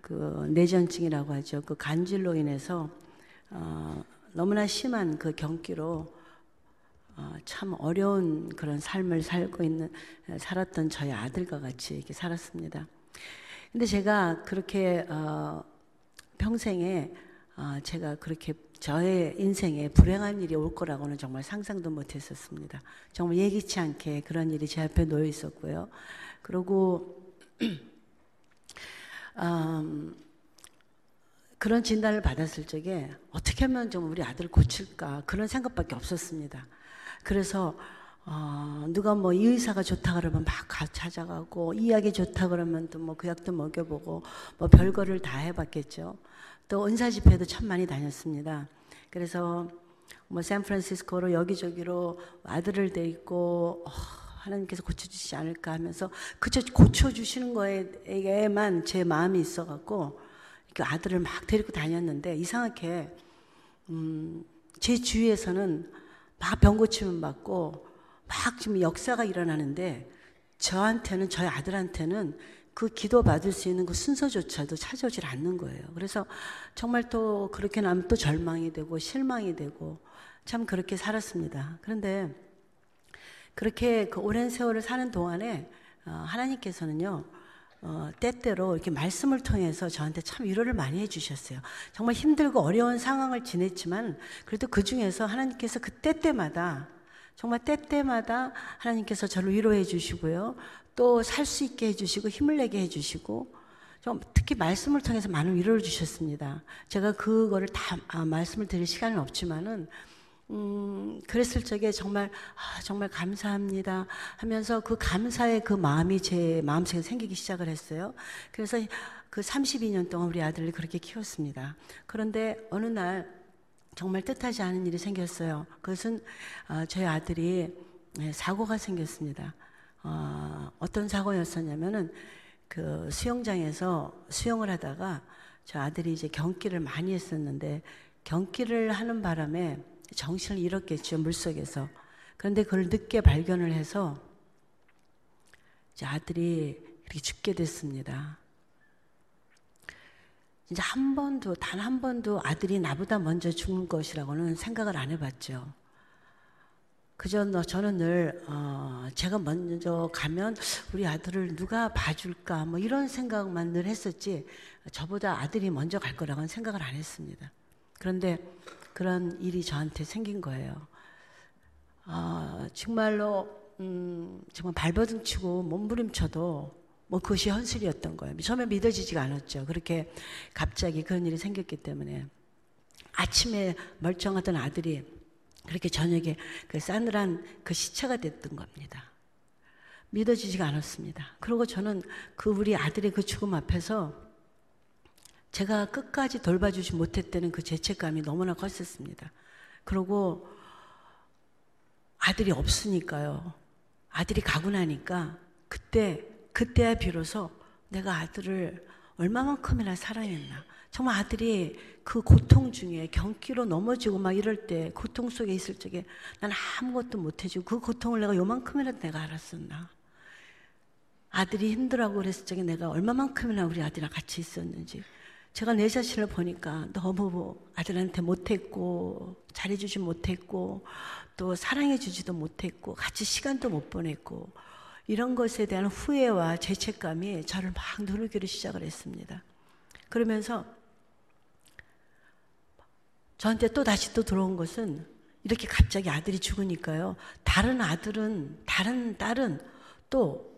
그 뇌전증이라고 하죠. 그 간질로 인해서 어, 너무나 심한 그 경기로 어, 참 어려운 그런 삶을 살고 있는 살았던 저희 아들과 같이 이렇게 살았습니다. 근데 제가 그렇게 어, 평생에 어, 제가 그렇게 저의 인생에 불행한 일이 올 거라고는 정말 상상도 못 했었습니다. 정말 예기치 않게 그런 일이 제 앞에 놓여 있었고요. 그리고, (clears throat) 음, 그런 진단을 받았을 적에 어떻게 하면 좀 우리 아들을 고칠까 그런 생각밖에 없었습니다. 그래서 어, 누가 뭐 이 의사가 좋다 그러면 막 찾아가고 이 약이 좋다 그러면 또 뭐 그 약도 먹여보고 뭐 별거를 다 해봤겠죠. 또 은사 집회도 참 많이 다녔습니다. 그래서 뭐 샌프란시스코로 여기저기로 아들을 데리고 어, 하나님께서 고쳐주시지 않을까 하면서 그저 고쳐주시는 거에만 제 마음이 있어갖고 그 아들을 막 데리고 다녔는데 이상하게 음, 제 주위에서는 막 병 고침을 받고 막 지금 역사가 일어나는데 저한테는 저희 아들한테는 그 기도 받을 수 있는 그 순서조차도 찾아오질 않는 거예요. 그래서 정말 또 그렇게 나면 또 절망이 되고 실망이 되고 참 그렇게 살았습니다. 그런데 그렇게 그 오랜 세월을 사는 동안에 어, 하나님께서는요, 어, 때때로 이렇게 말씀을 통해서 저한테 참 위로를 많이 해주셨어요. 정말 힘들고 어려운 상황을 지냈지만 그래도 그 중에서 하나님께서 그 때때마다 정말 때때마다 하나님께서 저를 위로해 주시고요. 또 살 수 있게 해 주시고 힘을 내게 해 주시고 좀 특히 말씀을 통해서 많은 위로를 주셨습니다. 제가 그거를 다 아, 말씀을 드릴 시간은 없지만은 음, 그랬을 적에 정말, 아, 정말 감사합니다 하면서 그 감사의 그 마음이 제 마음속에 생기기 시작을 했어요. 그래서 그 32년 동안 우리 아들을 그렇게 키웠습니다. 그런데 어느 날 정말 뜻하지 않은 일이 생겼어요. 그것은 어, 저희 아들이 네, 사고가 생겼습니다. 어, 어떤 사고였었냐면은 그 수영장에서 수영을 하다가 저 아들이 이제 경기를 많이 했었는데 경기를 하는 바람에 정신을 잃었겠죠, 물속에서. 그런데 그걸 늦게 발견을 해서 이제 아들이 이렇게 죽게 됐습니다. 진짜 한 번도, 단 한 번도 아들이 나보다 먼저 죽는 것이라고는 생각을 안 해봤죠. 그저 저는 늘, 어, 제가 먼저 가면 우리 아들을 누가 봐줄까, 뭐 이런 생각만 늘 했었지, 저보다 아들이 먼저 갈 거라고는 생각을 안 했습니다. 그런데 그런 일이 저한테 생긴 거예요. 아, 정말로 음, 정말 발버둥 치고 몸부림쳐도 뭐 그것이 현실이었던 거예요. 처음에 믿어지지가 않았죠. 그렇게 갑자기 그런 일이 생겼기 때문에 아침에 멀쩡하던 아들이 그렇게 저녁에 그 싸늘한 그 시체가 됐던 겁니다. 믿어지지가 않았습니다. 그리고 저는 그 우리 아들의 그 죽음 앞에서 제가 끝까지 돌봐주지 못했다는 그 죄책감이 너무나 컸었습니다. 그리고 아들이 없으니까요. 아들이 가고 나니까 그때, 그때야 비로소 내가 아들을 얼마만큼이나 사랑했나. 정말 아들이 그 고통 중에 경기로 넘어지고 막 이럴 때 고통 속에 있을 적에 난 아무것도 못해주고 그 고통을 내가 요만큼이라도 내가 알았었나. 아들이 힘들어하고 그랬을 적에 내가 얼마만큼이나 우리 아들이랑 같이 있었는지. 제가 내 자신을 보니까 너무 아들한테 못했고, 잘해주지 못했고, 또 사랑해주지도 못했고, 같이 시간도 못 보냈고, 이런 것에 대한 후회와 죄책감이 저를 막 누르기를 시작을 했습니다. 그러면서 저한테 또 다시 또 들어온 것은 이렇게 갑자기 아들이 죽으니까요. 다른 아들은, 다른 딸은 또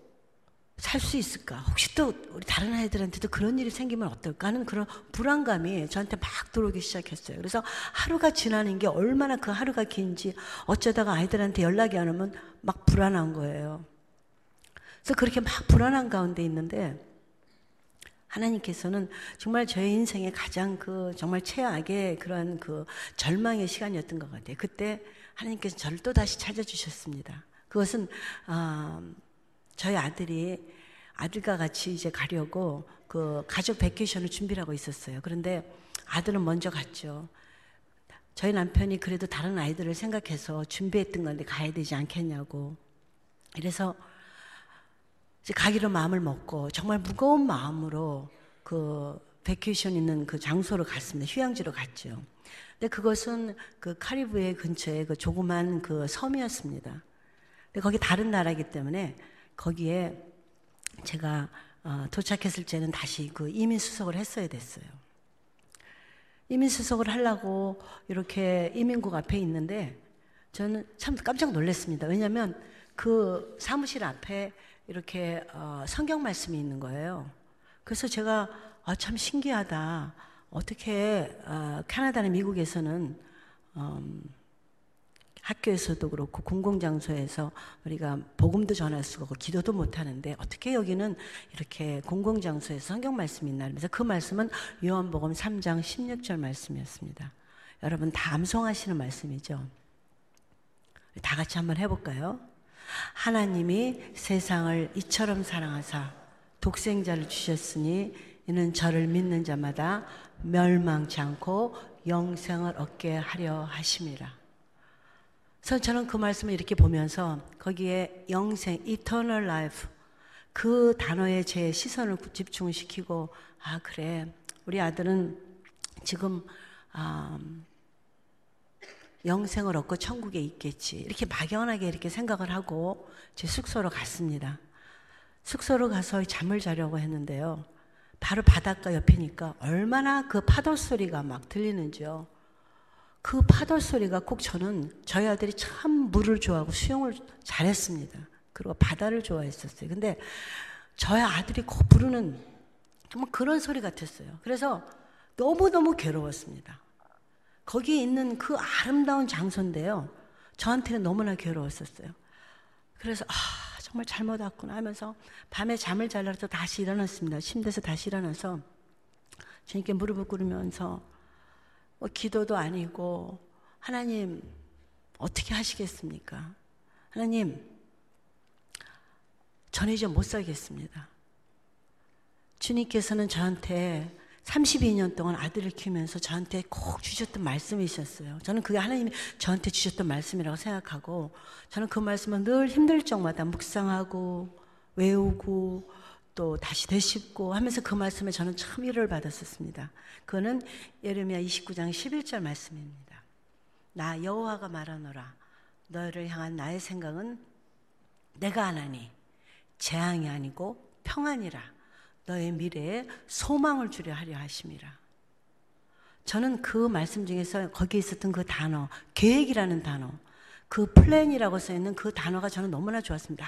살 수 있을까? 혹시 또 우리 다른 아이들한테도 그런 일이 생기면 어떨까 하는 그런 불안감이 저한테 막 들어오기 시작했어요. 그래서 하루가 지나는 게 얼마나 그 하루가 긴지 어쩌다가 아이들한테 연락이 안 오면 막 불안한 거예요. 그래서 그렇게 막 불안한 가운데 있는데 하나님께서는 정말 저의 인생의 가장 그 정말 최악의 그런 그 절망의 시간이었던 것 같아요. 그때 하나님께서 저를 또 다시 찾아주셨습니다. 그것은 어, 저희 아들이 아들과 같이 이제 가려고 그 가족 베케이션을 준비를 하고 있었어요. 그런데 아들은 먼저 갔죠. 저희 남편이 그래도 다른 아이들을 생각해서 준비했던 건데 가야 되지 않겠냐고. 그래서 이제 가기로 마음을 먹고 정말 무거운 마음으로 그 vacation 있는 그 장소로 갔습니다. 휴양지로 갔죠. 근데 그것은 그 카리브해 근처에 그 조그만 그 섬이었습니다. 근데 거기 다른 나라이기 때문에 거기에 제가 어, 도착했을 때는 다시 그 이민 수속을 했어야 됐어요. 이민 수속을 하려고 이렇게 이민국 앞에 있는데 저는 참 깜짝 놀랐습니다. 왜냐하면 그 사무실 앞에 이렇게 어, 성경 말씀이 있는 거예요. 그래서 제가 아, 참 신기하다. 어떻게 어, 캐나다나 미국에서는 음, 학교에서도 그렇고 공공장소에서 우리가 복음도 전할 수가 없고 기도도 못 하는데 어떻게 여기는 이렇게 공공장소에서 성경 말씀이 있나 그래서 그 말씀은 요한복음 3장 16절 말씀이었습니다. 여러분 다 암송하시는 말씀이죠. 다 같이 한번 해볼까요? 하나님이 세상을 이처럼 사랑하사 독생자를 주셨으니 이는 저를 믿는 자마다 멸망치 않고 영생을 얻게 하려 하심이라. 그래서 저는 그 말씀을 이렇게 보면서 거기에 영생, eternal life 그 단어에 제 시선을 집중시키고 아 그래 우리 아들은 지금 아, 영생을 얻고 천국에 있겠지 이렇게 막연하게 이렇게 생각을 하고 제 숙소로 갔습니다. 숙소로 가서 잠을 자려고 했는데요. 바로 바닷가 옆이니까 얼마나 그 파도 소리가 막 들리는지요. 그 파도 소리가 꼭 저는 저희 아들이 참 물을 좋아하고 수영을 잘했습니다. 그리고 바다를 좋아했었어요. 근데 저희 아들이 꼭 부르는 정말 그런 소리 같았어요. 그래서 너무너무 괴로웠습니다. 거기에 있는 그 아름다운 장소인데요. 저한테는 너무나 괴로웠었어요. 그래서 아 정말 잘못 왔구나 하면서 밤에 잠을 잘라서 다시 일어났습니다. 침대에서 다시 일어나서 주님께 무릎을 꿇으면서 뭐 기도도 아니고 하나님 어떻게 하시겠습니까? 하나님 저는 이제 못 살겠습니다. 주님께서는 저한테 32년 동안 아들을 키우면서 저한테 꼭 주셨던 말씀이셨어요. 저는 그게 하나님이 저한테 주셨던 말씀이라고 생각하고 저는 그 말씀을 늘 힘들 적마다 묵상하고 외우고 또 다시 되씹고 하면서 그 말씀에 저는 참 위로를 받았었습니다. 그거는 예레미야 29장 11절 말씀입니다. 나 여호와가 말하노라 너를 향한 나의 생각은 내가 하나니 재앙이 아니고 평안이라 너의 미래에 소망을 주려 하려 하심이라. 저는 그 말씀 중에서 거기에 있었던 그 단어, 계획이라는 단어, 그 플랜이라고 써 있는 그 단어가 저는 너무나 좋았습니다.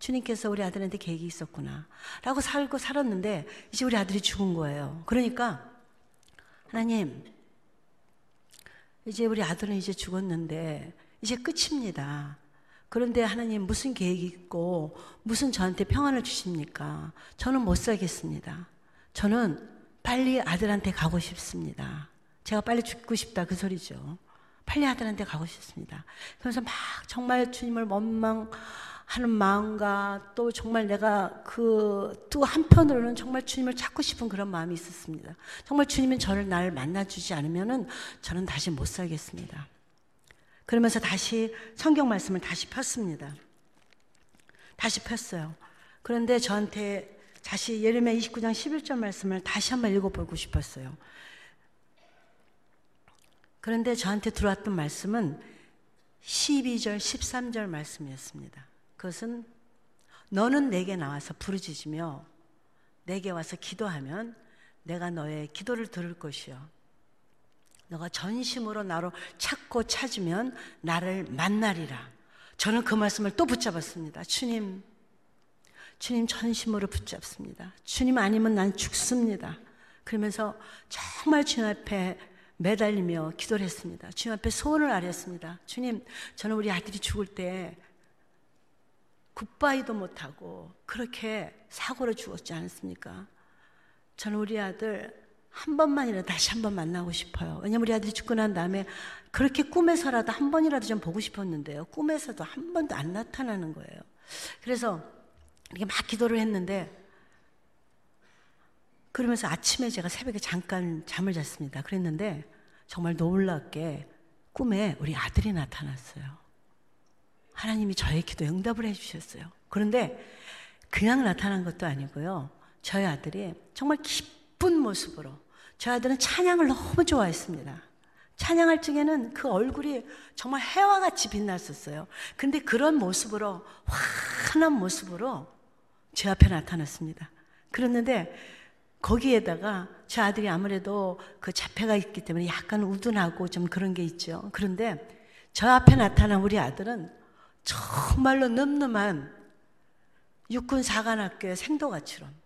주님께서 우리 아들한테 계획이 있었구나. 라고 살고 살았는데, 이제 우리 아들이 죽은 거예요. 그러니까, 하나님, 이제 우리 아들은 이제 죽었는데, 이제 끝입니다. 그런데 하나님 무슨 계획이 있고 무슨 저한테 평안을 주십니까? 저는 못 살겠습니다. 저는 빨리 아들한테 가고 싶습니다. 제가 빨리 죽고 싶다 그 소리죠. 빨리 아들한테 가고 싶습니다. 그래서 막 정말 주님을 원망하는 마음과 또 정말 내가 그 또 한편으로는 정말 주님을 찾고 싶은 그런 마음이 있었습니다. 정말 주님은 저를 날 만나주지 않으면은 저는 다시 못 살겠습니다. 그러면서 다시 성경 말씀을 다시 폈습니다. 다시 폈어요. 그런데 저한테 다시 예레미야 29장 11절 말씀을 다시 한번 읽어보고 싶었어요. 그런데 저한테 들어왔던 말씀은 12절, 13절 말씀이었습니다. 그것은 너는 내게 나와서 부르짖으며 내게 와서 기도하면 내가 너의 기도를 들을 것이요. 너가 전심으로 나로 찾고 찾으면 나를 만나리라. 저는 그 말씀을 또 붙잡았습니다. 주님, 주님 전심으로 붙잡습니다. 주님 아니면 난 죽습니다. 그러면서 정말 주님 앞에 매달리며 기도를 했습니다. 주님 앞에 소원을 아렸습니다. 주님, 저는 우리 아들이 죽을 때 굿바이도 못하고 그렇게 사고로 죽었지 않습니까? 저는 우리 아들 한 번만이라도 다시 한 번 만나고 싶어요. 왜냐면 우리 아들이 죽고 난 다음에 그렇게 꿈에서라도 한 번이라도 좀 보고 싶었는데요. 꿈에서도 한 번도 안 나타나는 거예요. 그래서 이렇게 막 기도를 했는데 그러면서 아침에 제가 새벽에 잠깐 잠을 잤습니다. 그랬는데 정말 놀랍게 꿈에 우리 아들이 나타났어요. 하나님이 저의 기도 응답을 해주셨어요. 그런데 그냥 나타난 것도 아니고요. 저희 아들이 정말 깊 기쁜 모습으로 저 아들은 찬양을 너무 좋아했습니다. 찬양할 적에는 그 얼굴이 정말 해와 같이 빛났었어요. 근데 그런 모습으로 환한 모습으로 제 앞에 나타났습니다. 그랬는데 거기에다가 저 아들이 아무래도 그 자폐가 있기 때문에 약간 우둔하고 좀 그런 게 있죠. 그런데 저 앞에 나타난 우리 아들은 정말로 늠름한 육군 사관학교의 생도가처럼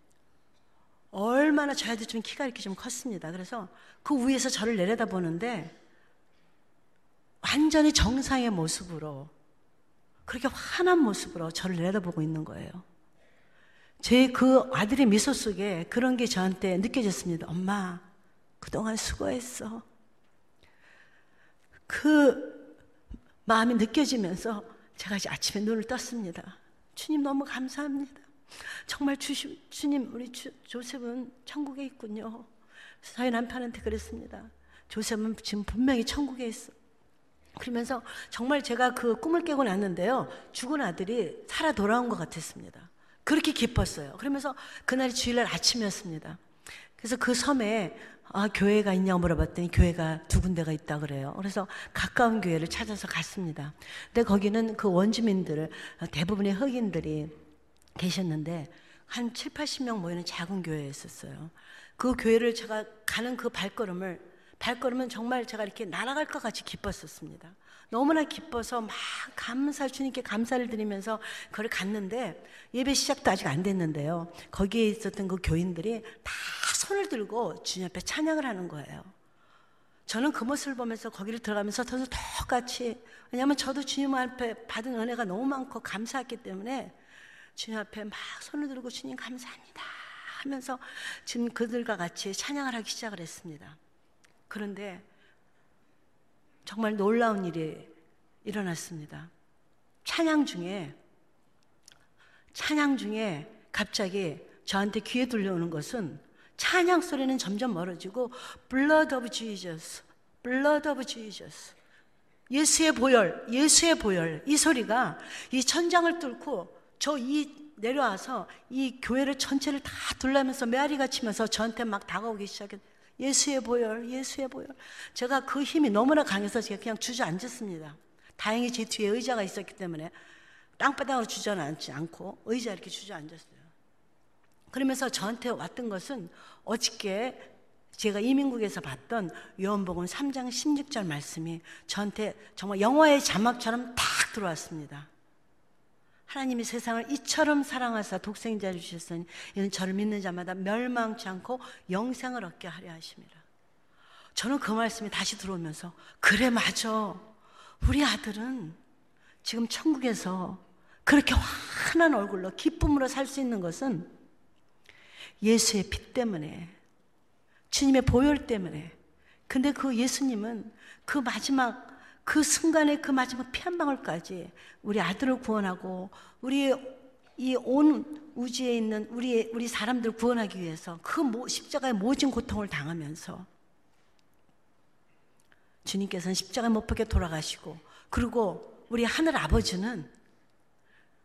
얼마나 저희도 좀 키가 이렇게 좀 컸습니다. 그래서 그 위에서 저를 내려다 보는데 완전히 정상의 모습으로 그렇게 환한 모습으로 저를 내려다보고 있는 거예요. 제 그 아들의 미소 속에 그런 게 저한테 느껴졌습니다. 엄마, 그동안 수고했어. 그 마음이 느껴지면서 제가 이제 아침에 눈을 떴습니다. 주님 너무 감사합니다. 정말 주시, 주님, 우리 주, 조셉은 천국에 있군요. 저희 남편한테 그랬습니다. 조셉은 지금 분명히 천국에 있어. 그러면서 정말 제가 그 꿈을 깨고 났는데요. 죽은 아들이 살아 돌아온 것 같았습니다. 그렇게 기뻤어요. 그러면서 그날이 주일날 아침이었습니다. 그래서 그 섬에 아, 교회가 있냐고 물어봤더니 교회가 두 군데가 있다 그래요. 그래서 가까운 교회를 찾아서 갔습니다. 근데 거기는 그 원주민들, 대부분의 흑인들이 계셨는데 한 7, 80명 모이는 작은 교회였었어요. 그 교회를 제가 가는 그 발걸음을 발걸음은 정말 제가 이렇게 날아갈 것 같이 기뻤었습니다. 너무나 기뻐서 막 감사 주님께 감사를 드리면서 그걸 갔는데 예배 시작도 아직 안 됐는데요. 거기에 있었던 그 교인들이 다 손을 들고 주님 앞에 찬양을 하는 거예요. 저는 그 모습을 보면서 거기를 들어가면서 저도 똑같이 왜냐하면 저도 주님 앞에 받은 은혜가 너무 많고 감사했기 때문에 주님 앞에 막 손을 들고 주님 감사합니다 하면서 지금 그들과 같이 찬양을 하기 시작을 했습니다. 그런데 정말 놀라운 일이 일어났습니다. 찬양 중에 찬양 중에 갑자기 저한테 귀에 들려오는 것은 찬양 소리는 점점 멀어지고 Blood of Jesus, Blood of Jesus 예수의 보혈, 예수의 보혈 이 소리가 이 천장을 뚫고 저 이 내려와서 이 교회를 전체를 다 둘러면서 메아리가 치면서 저한테 막 다가오기 시작했 예수의 보혈, 예수의 보혈. 제가 그 힘이 너무나 강해서 제가 그냥 주저앉았습니다. 다행히 제 뒤에 의자가 있었기 때문에 땅바닥으로 주저앉지 않고 의자 이렇게 주저앉았어요. 그러면서 저한테 왔던 것은 어저께 제가 이민국에서 봤던 요한복음 3장 16절 말씀이 저한테 정말 영화의 자막처럼 탁 들어왔습니다. 하나님이 세상을 이처럼 사랑하사 독생자를 주셨으니 이는 저를 믿는 자마다 멸망치 않고 영생을 얻게 하려 하심이라. 저는 그 말씀이 다시 들어오면서 그래 맞아. 우리 아들은 지금 천국에서 그렇게 환한 얼굴로 기쁨으로 살 수 있는 것은 예수의 피 때문에 주님의 보혈 때문에 근데 그 예수님은 그 마지막 그 순간에 그 마지막 피 한 방울까지 우리 아들을 구원하고 우리 이 온 우주에 있는 우리 우리 사람들 구원하기 위해서 그 십자가의 모진 고통을 당하면서 주님께서는 십자가 못 박혀 돌아가시고 그리고 우리 하늘 아버지는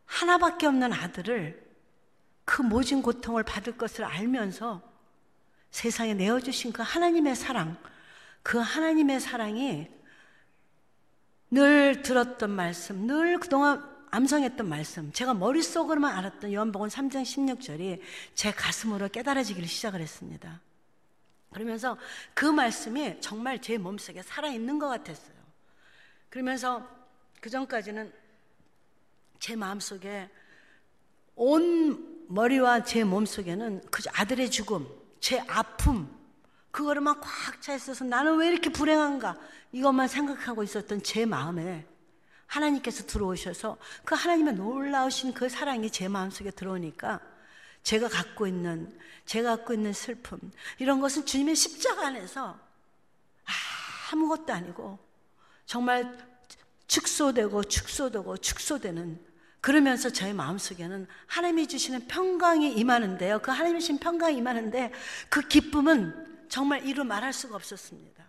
하나밖에 없는 아들을 그 모진 고통을 받을 것을 알면서 세상에 내어주신 그 하나님의 사랑, 그 하나님의 사랑이 늘 들었던 말씀, 늘 그동안 암송했던 말씀, 제가 머릿속으로만 알았던 요한복음 3장 16절이 제 가슴으로 깨달아지기를 시작을 했습니다. 그러면서 그 말씀이 정말 제 몸속에 살아있는 것 같았어요. 그러면서 그 전까지는 제 마음속에 온 머리와 제 몸속에는 그 아들의 죽음, 제 아픔, 그거를만 꽉 차 있어서 나는 왜 이렇게 불행한가 이것만 생각하고 있었던 제 마음에 하나님께서 들어오셔서 그 하나님의 놀라우신 그 사랑이 제 마음속에 들어오니까 제가 갖고 있는 제가 갖고 있는 슬픔 이런 것은 주님의 십자가 안에서 아무것도 아니고 정말 축소되고 축소되고 축소되는 그러면서 저의 마음속에는 하나님이 주시는 평강이 임하는데요. 그 하나님이 주신 평강이 임하는데 그 기쁨은 정말 이루 말할 수가 없었습니다.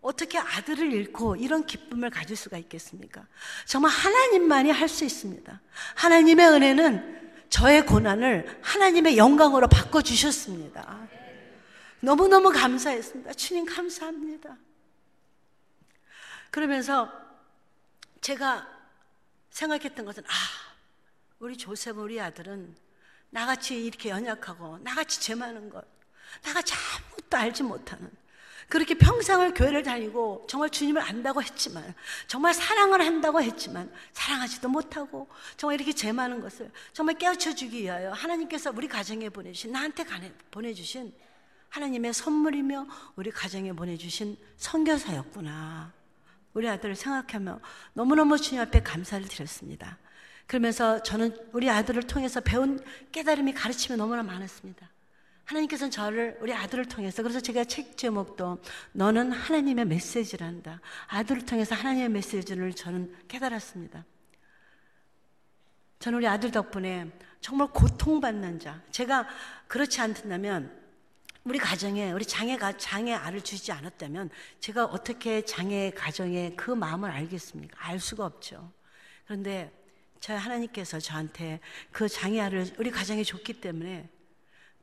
어떻게 아들을 잃고 이런 기쁨을 가질 수가 있겠습니까? 정말 하나님만이 할 수 있습니다. 하나님의 은혜는 저의 고난을 하나님의 영광으로 바꿔주셨습니다. 너무너무 감사했습니다. 주님 감사합니다. 그러면서 제가 생각했던 것은, 아, 우리 조셉, 우리 아들은 나같이 이렇게 연약하고, 나같이 죄 많은 것, 나같이 아무 것도 알지 못하는, 그렇게 평생을 교회를 다니고 정말 주님을 안다고 했지만 정말 사랑을 한다고 했지만 사랑하지도 못하고 정말 이렇게 죄 많은 것을 정말 깨우쳐 주기 위하여 하나님께서 우리 가정에 보내주신 나한테 보내주신 하나님의 선물이며 우리 가정에 보내주신 선교사였구나. 우리 아들을 생각하며 너무너무 주님 앞에 감사를 드렸습니다. 그러면서 저는 우리 아들을 통해서 배운 깨달음이 가르침이 너무나 많았습니다. 하나님께서는 저를 우리 아들을 통해서 그래서 제가 책 제목도 너는 하나님의 메시지란다. 아들을 통해서 하나님의 메시지를 저는 깨달았습니다. 저는 우리 아들 덕분에 정말 고통받는 자. 제가 그렇지 않다면 우리 가정에 우리 장애가 장애 알을 주지 않았다면 제가 어떻게 장애 가정의 그 마음을 알겠습니까? 알 수가 없죠. 그런데 저희 하나님께서 저한테 그 장애 알을 우리 가정에 줬기 때문에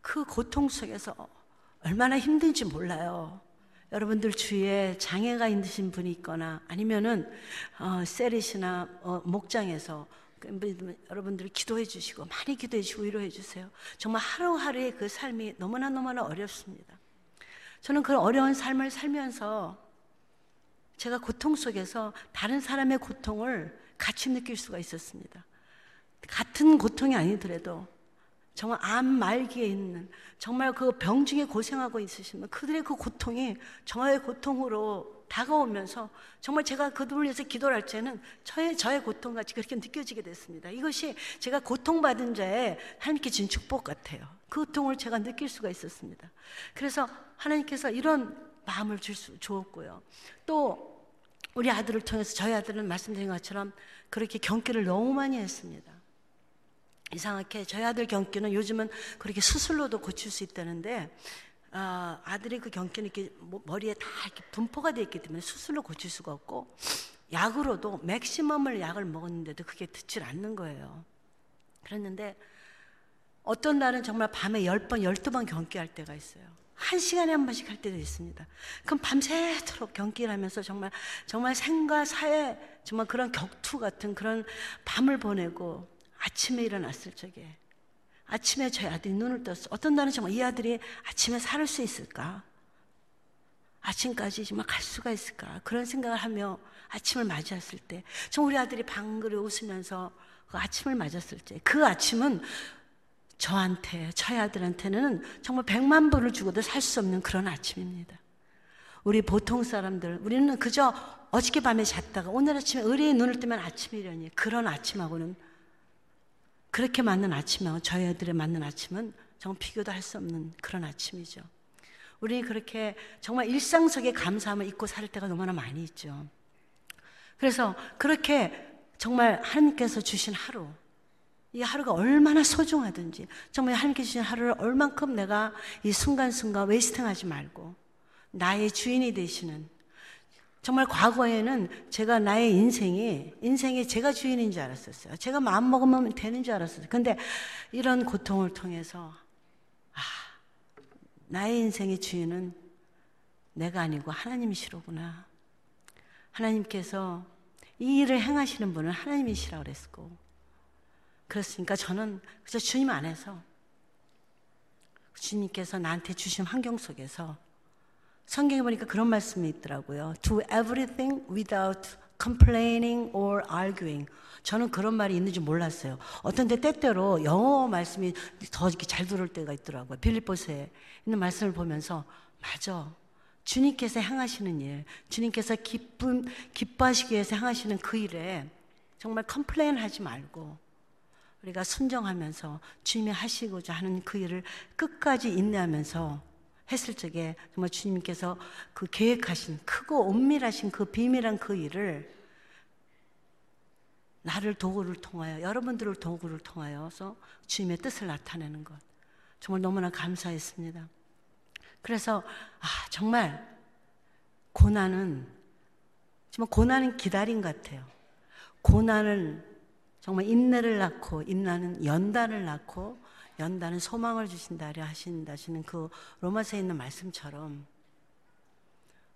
그 고통 속에서 얼마나 힘든지 몰라요. 여러분들 주위에 장애가 있으신 분이 있거나 아니면은 어, 세리시나 어, 목장에서 그 여러분들 기도해 주시고 많이 기도해 주시고 위로해 주세요. 정말 하루하루의 그 삶이 너무나 너무나 어렵습니다. 저는 그 어려운 삶을 살면서 제가 고통 속에서 다른 사람의 고통을 같이 느낄 수가 있었습니다. 같은 고통이 아니더라도 정말 암 말기에 있는 정말 그 병 중에 고생하고 있으시면 그들의 그 고통이 저의 고통으로 다가오면서 정말 제가 그들을 위해서 기도를 할 때는 저의 저의 고통같이 그렇게 느껴지게 됐습니다. 이것이 제가 고통받은 자의 하나님께 준 축복 같아요. 그 고통을 제가 느낄 수가 있었습니다. 그래서 하나님께서 이런 마음을 줄 수, 주었고요. 또 우리 아들을 통해서 저희 아들은 말씀드린 것처럼 그렇게 경기를 너무 많이 했습니다. 이상하게 저희 아들 경기는 요즘은 그렇게 수술로도 고칠 수 있다는데 아, 아들이 그 경기는 이렇게 머리에 다 이렇게 분포가 되어 있기 때문에 수술로 고칠 수가 없고 약으로도 맥시멈을 약을 먹었는데도 그게 듣질 않는 거예요. 그랬는데 어떤 날은 정말 밤에 10번, 12번 경기할 때가 있어요. 한 시간에 한 번씩 할 때도 있습니다. 그럼 밤새도록 경기를 하면서 정말, 정말 생과 사의 정말 그런 격투 같은 그런 밤을 보내고 아침에 일어났을 적에 아침에 저희 아들이 눈을 떴어. 어떤 날은 정말 이 아들이 아침에 살을 수 있을까? 아침까지 정말 갈 수가 있을까? 그런 생각을 하며 아침을 맞이했을 때, 정 우리 아들이 방글이 웃으면서 그 아침을 맞았을 때, 그 아침은 저한테, 저희 아들한테는 정말 백만 불을 주고도 살 수 없는 그런 아침입니다. 우리 보통 사람들, 우리는 그저 어저께 밤에 잤다가 오늘 아침에 의리의 눈을 뜨면 아침이려니 그런 아침하고는 그렇게 맞는 아침하고 저희 아들의 맞는 아침은 정말 비교도 할 수 없는 그런 아침이죠. 우리 그렇게 정말 일상 속에 감사함을 잊고 살 때가 너무나 많이 있죠. 그래서 그렇게 정말 하나님께서 주신 하루, 이 하루가 얼마나 소중하든지 정말 하나님께 주신 하루를 얼만큼 내가 이 순간순간 웨이스팅하지 말고 나의 주인이 되시는 정말 과거에는 제가 나의 인생이 인생이 제가 주인인 줄 알았었어요. 제가 마음 먹으면 되는 줄 알았어요. 근데 이런 고통을 통해서 아 나의 인생의 주인은 내가 아니고 하나님이시로구나. 하나님께서 이 일을 행하시는 분은 하나님이시라 그랬고 그렇으니까 저는 그저 주님 안에서 주님께서 나한테 주신 환경 속에서 성경에 보니까 그런 말씀이 있더라고요. Do everything without complaining or arguing. 저는 그런 말이 있는지 몰랐어요. 어떤 때 때때로 영어 말씀이 더 이렇게 잘 들릴 때가 있더라고요. 빌립보서에 있는 말씀을 보면서 맞아. 주님께서 행하시는 일, 주님께서 기쁨, 기뻐하시기 위해서 행하시는 그 일에 정말 complain 하지 말고 우리가 순정하면서 주님이 하시고자 하는 그 일을 끝까지 인내하면서 했을 적에 정말 주님께서 그 계획하신 크고 엄밀하신 그 비밀한 그 일을 나를 도구를 통하여 여러분들을 도구를 통하여서 주님의 뜻을 나타내는 것 정말 너무나 감사했습니다. 그래서 아 정말 고난은 정말 고난은 기다림 같아요. 고난을 정말 인내를 낳고 인나는 연단을 낳고 연단은 소망을 주신다 하 하신다시는 그 로마서에 있는 말씀처럼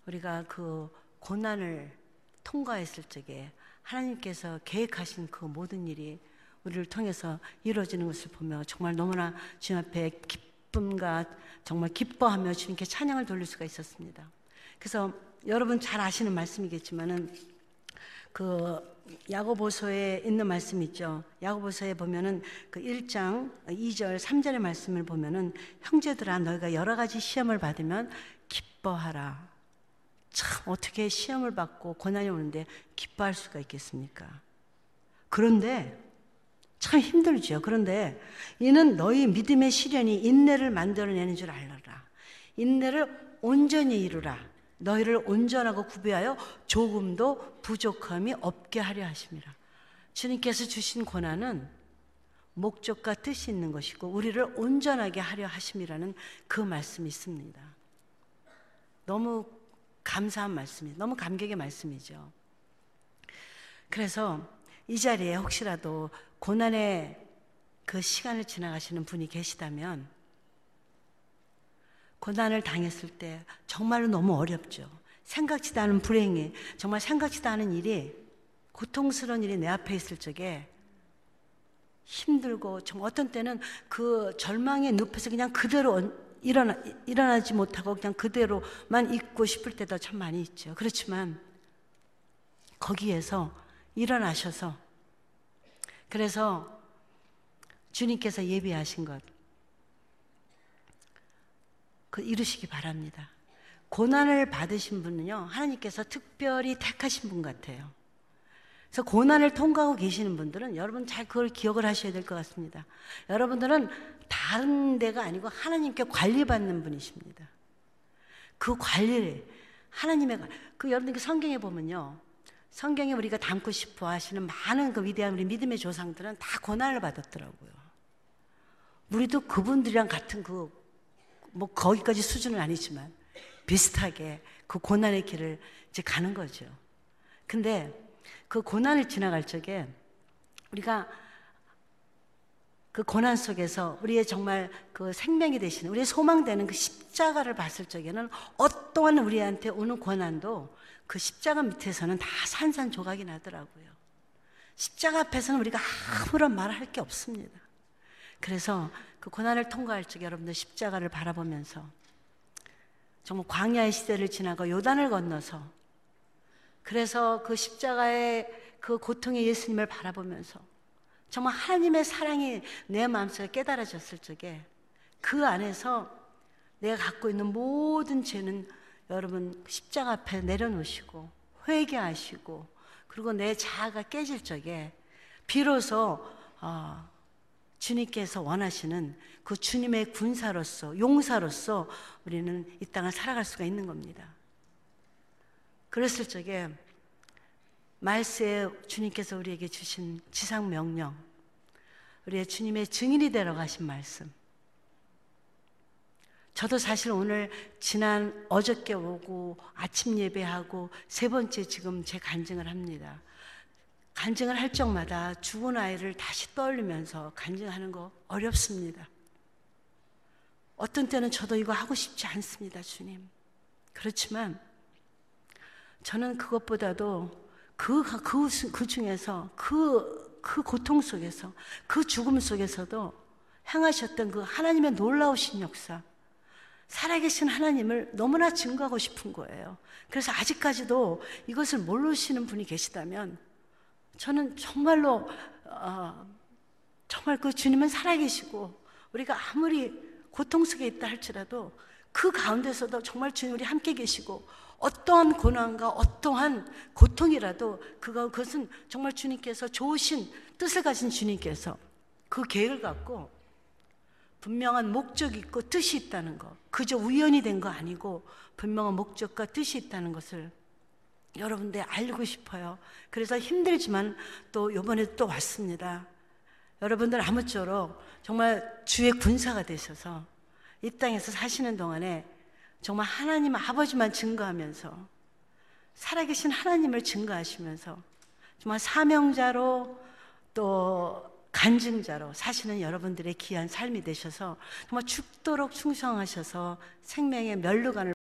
우리가 그 고난을 통과했을 적에 하나님께서 계획하신 그 모든 일이 우리를 통해서 이루어지는 것을 보며 정말 너무나 주님 앞에 기쁨과 정말 기뻐하며 주님께 찬양을 돌릴 수가 있었습니다. 그래서 여러분 잘 아시는 말씀이겠지만은 그 야고보서에 있는 말씀 있죠. 야고보서에 보면은 그 1장 2절 3절의 말씀을 보면은 형제들아 너희가 여러 가지 시험을 받으면 기뻐하라. 참 어떻게 시험을 받고 고난이 오는데 기뻐할 수가 있겠습니까? 그런데 참 힘들죠. 그런데 이는 너희 믿음의 시련이 인내를 만들어내는 줄 알라. 인내를 온전히 이루라. 너희를 온전하고 구비하여 조금도 부족함이 없게 하려 하십니다. 주님께서 주신 고난은 목적과 뜻이 있는 것이고 우리를 온전하게 하려 하심이라는 그 말씀이 있습니다. 너무 감사한 말씀이 너무 감격의 말씀이죠. 그래서 이 자리에 혹시라도 고난의 그 시간을 지나가시는 분이 계시다면 고난을 당했을 때 정말로 너무 어렵죠. 생각지도 않은 불행이, 정말 생각지도 않은 일이, 고통스러운 일이 내 앞에 있을 적에 힘들고, 정 어떤 때는 그 절망의 늪에서 그냥 그대로 일어나, 일어나지 못하고 그냥 그대로만 있고 싶을 때도 참 많이 있죠. 그렇지만 거기에서 일어나셔서 그래서 주님께서 예비하신 것, 그 이루시기 바랍니다. 고난을 받으신 분은요, 하나님께서 특별히 택하신 분 같아요. 그래서 고난을 통과하고 계시는 분들은 여러분 잘 그걸 기억을 하셔야 될 것 같습니다. 여러분들은 다른 데가 아니고 하나님께 관리받는 분이십니다. 그 관리를 하나님의 그 여러분들 성경에 보면요. 성경에 우리가 담고 싶어 하시는 많은 그 위대한 우리 믿음의 조상들은 다 고난을 받았더라고요. 우리도 그분들이랑 같은 그, 뭐, 거기까지 수준은 아니지만 비슷하게 그 고난의 길을 이제 가는 거죠. 근데 그 고난을 지나갈 적에 우리가 그 고난 속에서 우리의 정말 그 생명이 되시는 우리의 소망되는 그 십자가를 봤을 적에는 어떠한 우리한테 오는 고난도 그 십자가 밑에서는 다 산산조각이 나더라고요. 십자가 앞에서는 우리가 아무런 말을 할게 없습니다. 그래서 그 고난을 통과할 적에 여러분들 십자가를 바라보면서 정말 광야의 시대를 지나고 요단을 건너서 그래서 그 십자가의 그 고통의 예수님을 바라보면서 정말 하나님의 사랑이 내 마음속에 깨달아졌을 적에 그 안에서 내가 갖고 있는 모든 죄는 여러분 십자가 앞에 내려놓으시고 회개하시고 그리고 내 자아가 깨질 적에 비로소 어, 주님께서 원하시는 그 주님의 군사로서 용사로서 우리는 이 땅을 살아갈 수가 있는 겁니다. 그랬을 적에 말세에 주님께서 우리에게 주신 지상 명령, 우리의 주님의 증인이 되러 가신 말씀. 저도 사실 오늘 지난 어저께 오고 아침 예배하고 세 번째 지금 제 간증을 합니다. 간증을 할 적마다 죽은 아이를 다시 떠올리면서 간증하는 거 어렵습니다. 어떤 때는 저도 이거 하고 싶지 않습니다, 주님. 그렇지만 저는 그것보다도 그, 그, 그 중에서 그, 그 고통 속에서 그 죽음 속에서도 행하셨던 그 하나님의 놀라우신 역사, 살아계신 하나님을 너무나 증거하고 싶은 거예요. 그래서 아직까지도 이것을 모르시는 분이 계시다면 저는 정말로 어, 정말 그 주님은 살아계시고 우리가 아무리 고통 속에 있다 할지라도 그 가운데서도 정말 주님 우리 함께 계시고 어떠한 고난과 어떠한 고통이라도 그거 그것은 정말 주님께서 좋으신 뜻을 가진 주님께서 그 계획을 갖고 분명한 목적이 있고 뜻이 있다는 거. 그저 우연이 된 거 아니고 분명한 목적과 뜻이 있다는 것을 여러분들 알고 싶어요. 그래서 힘들지만 또 요번에 또 왔습니다. 여러분들 아무쪼록 정말 주의 군사가 되셔서 이 땅에서 사시는 동안에 정말 하나님 아버지만 증거하면서 살아계신 하나님을 증거하시면서 정말 사명자로 또 간증자로 사시는 여러분들의 귀한 삶이 되셔서 정말 죽도록 충성하셔서 생명의 멸류관을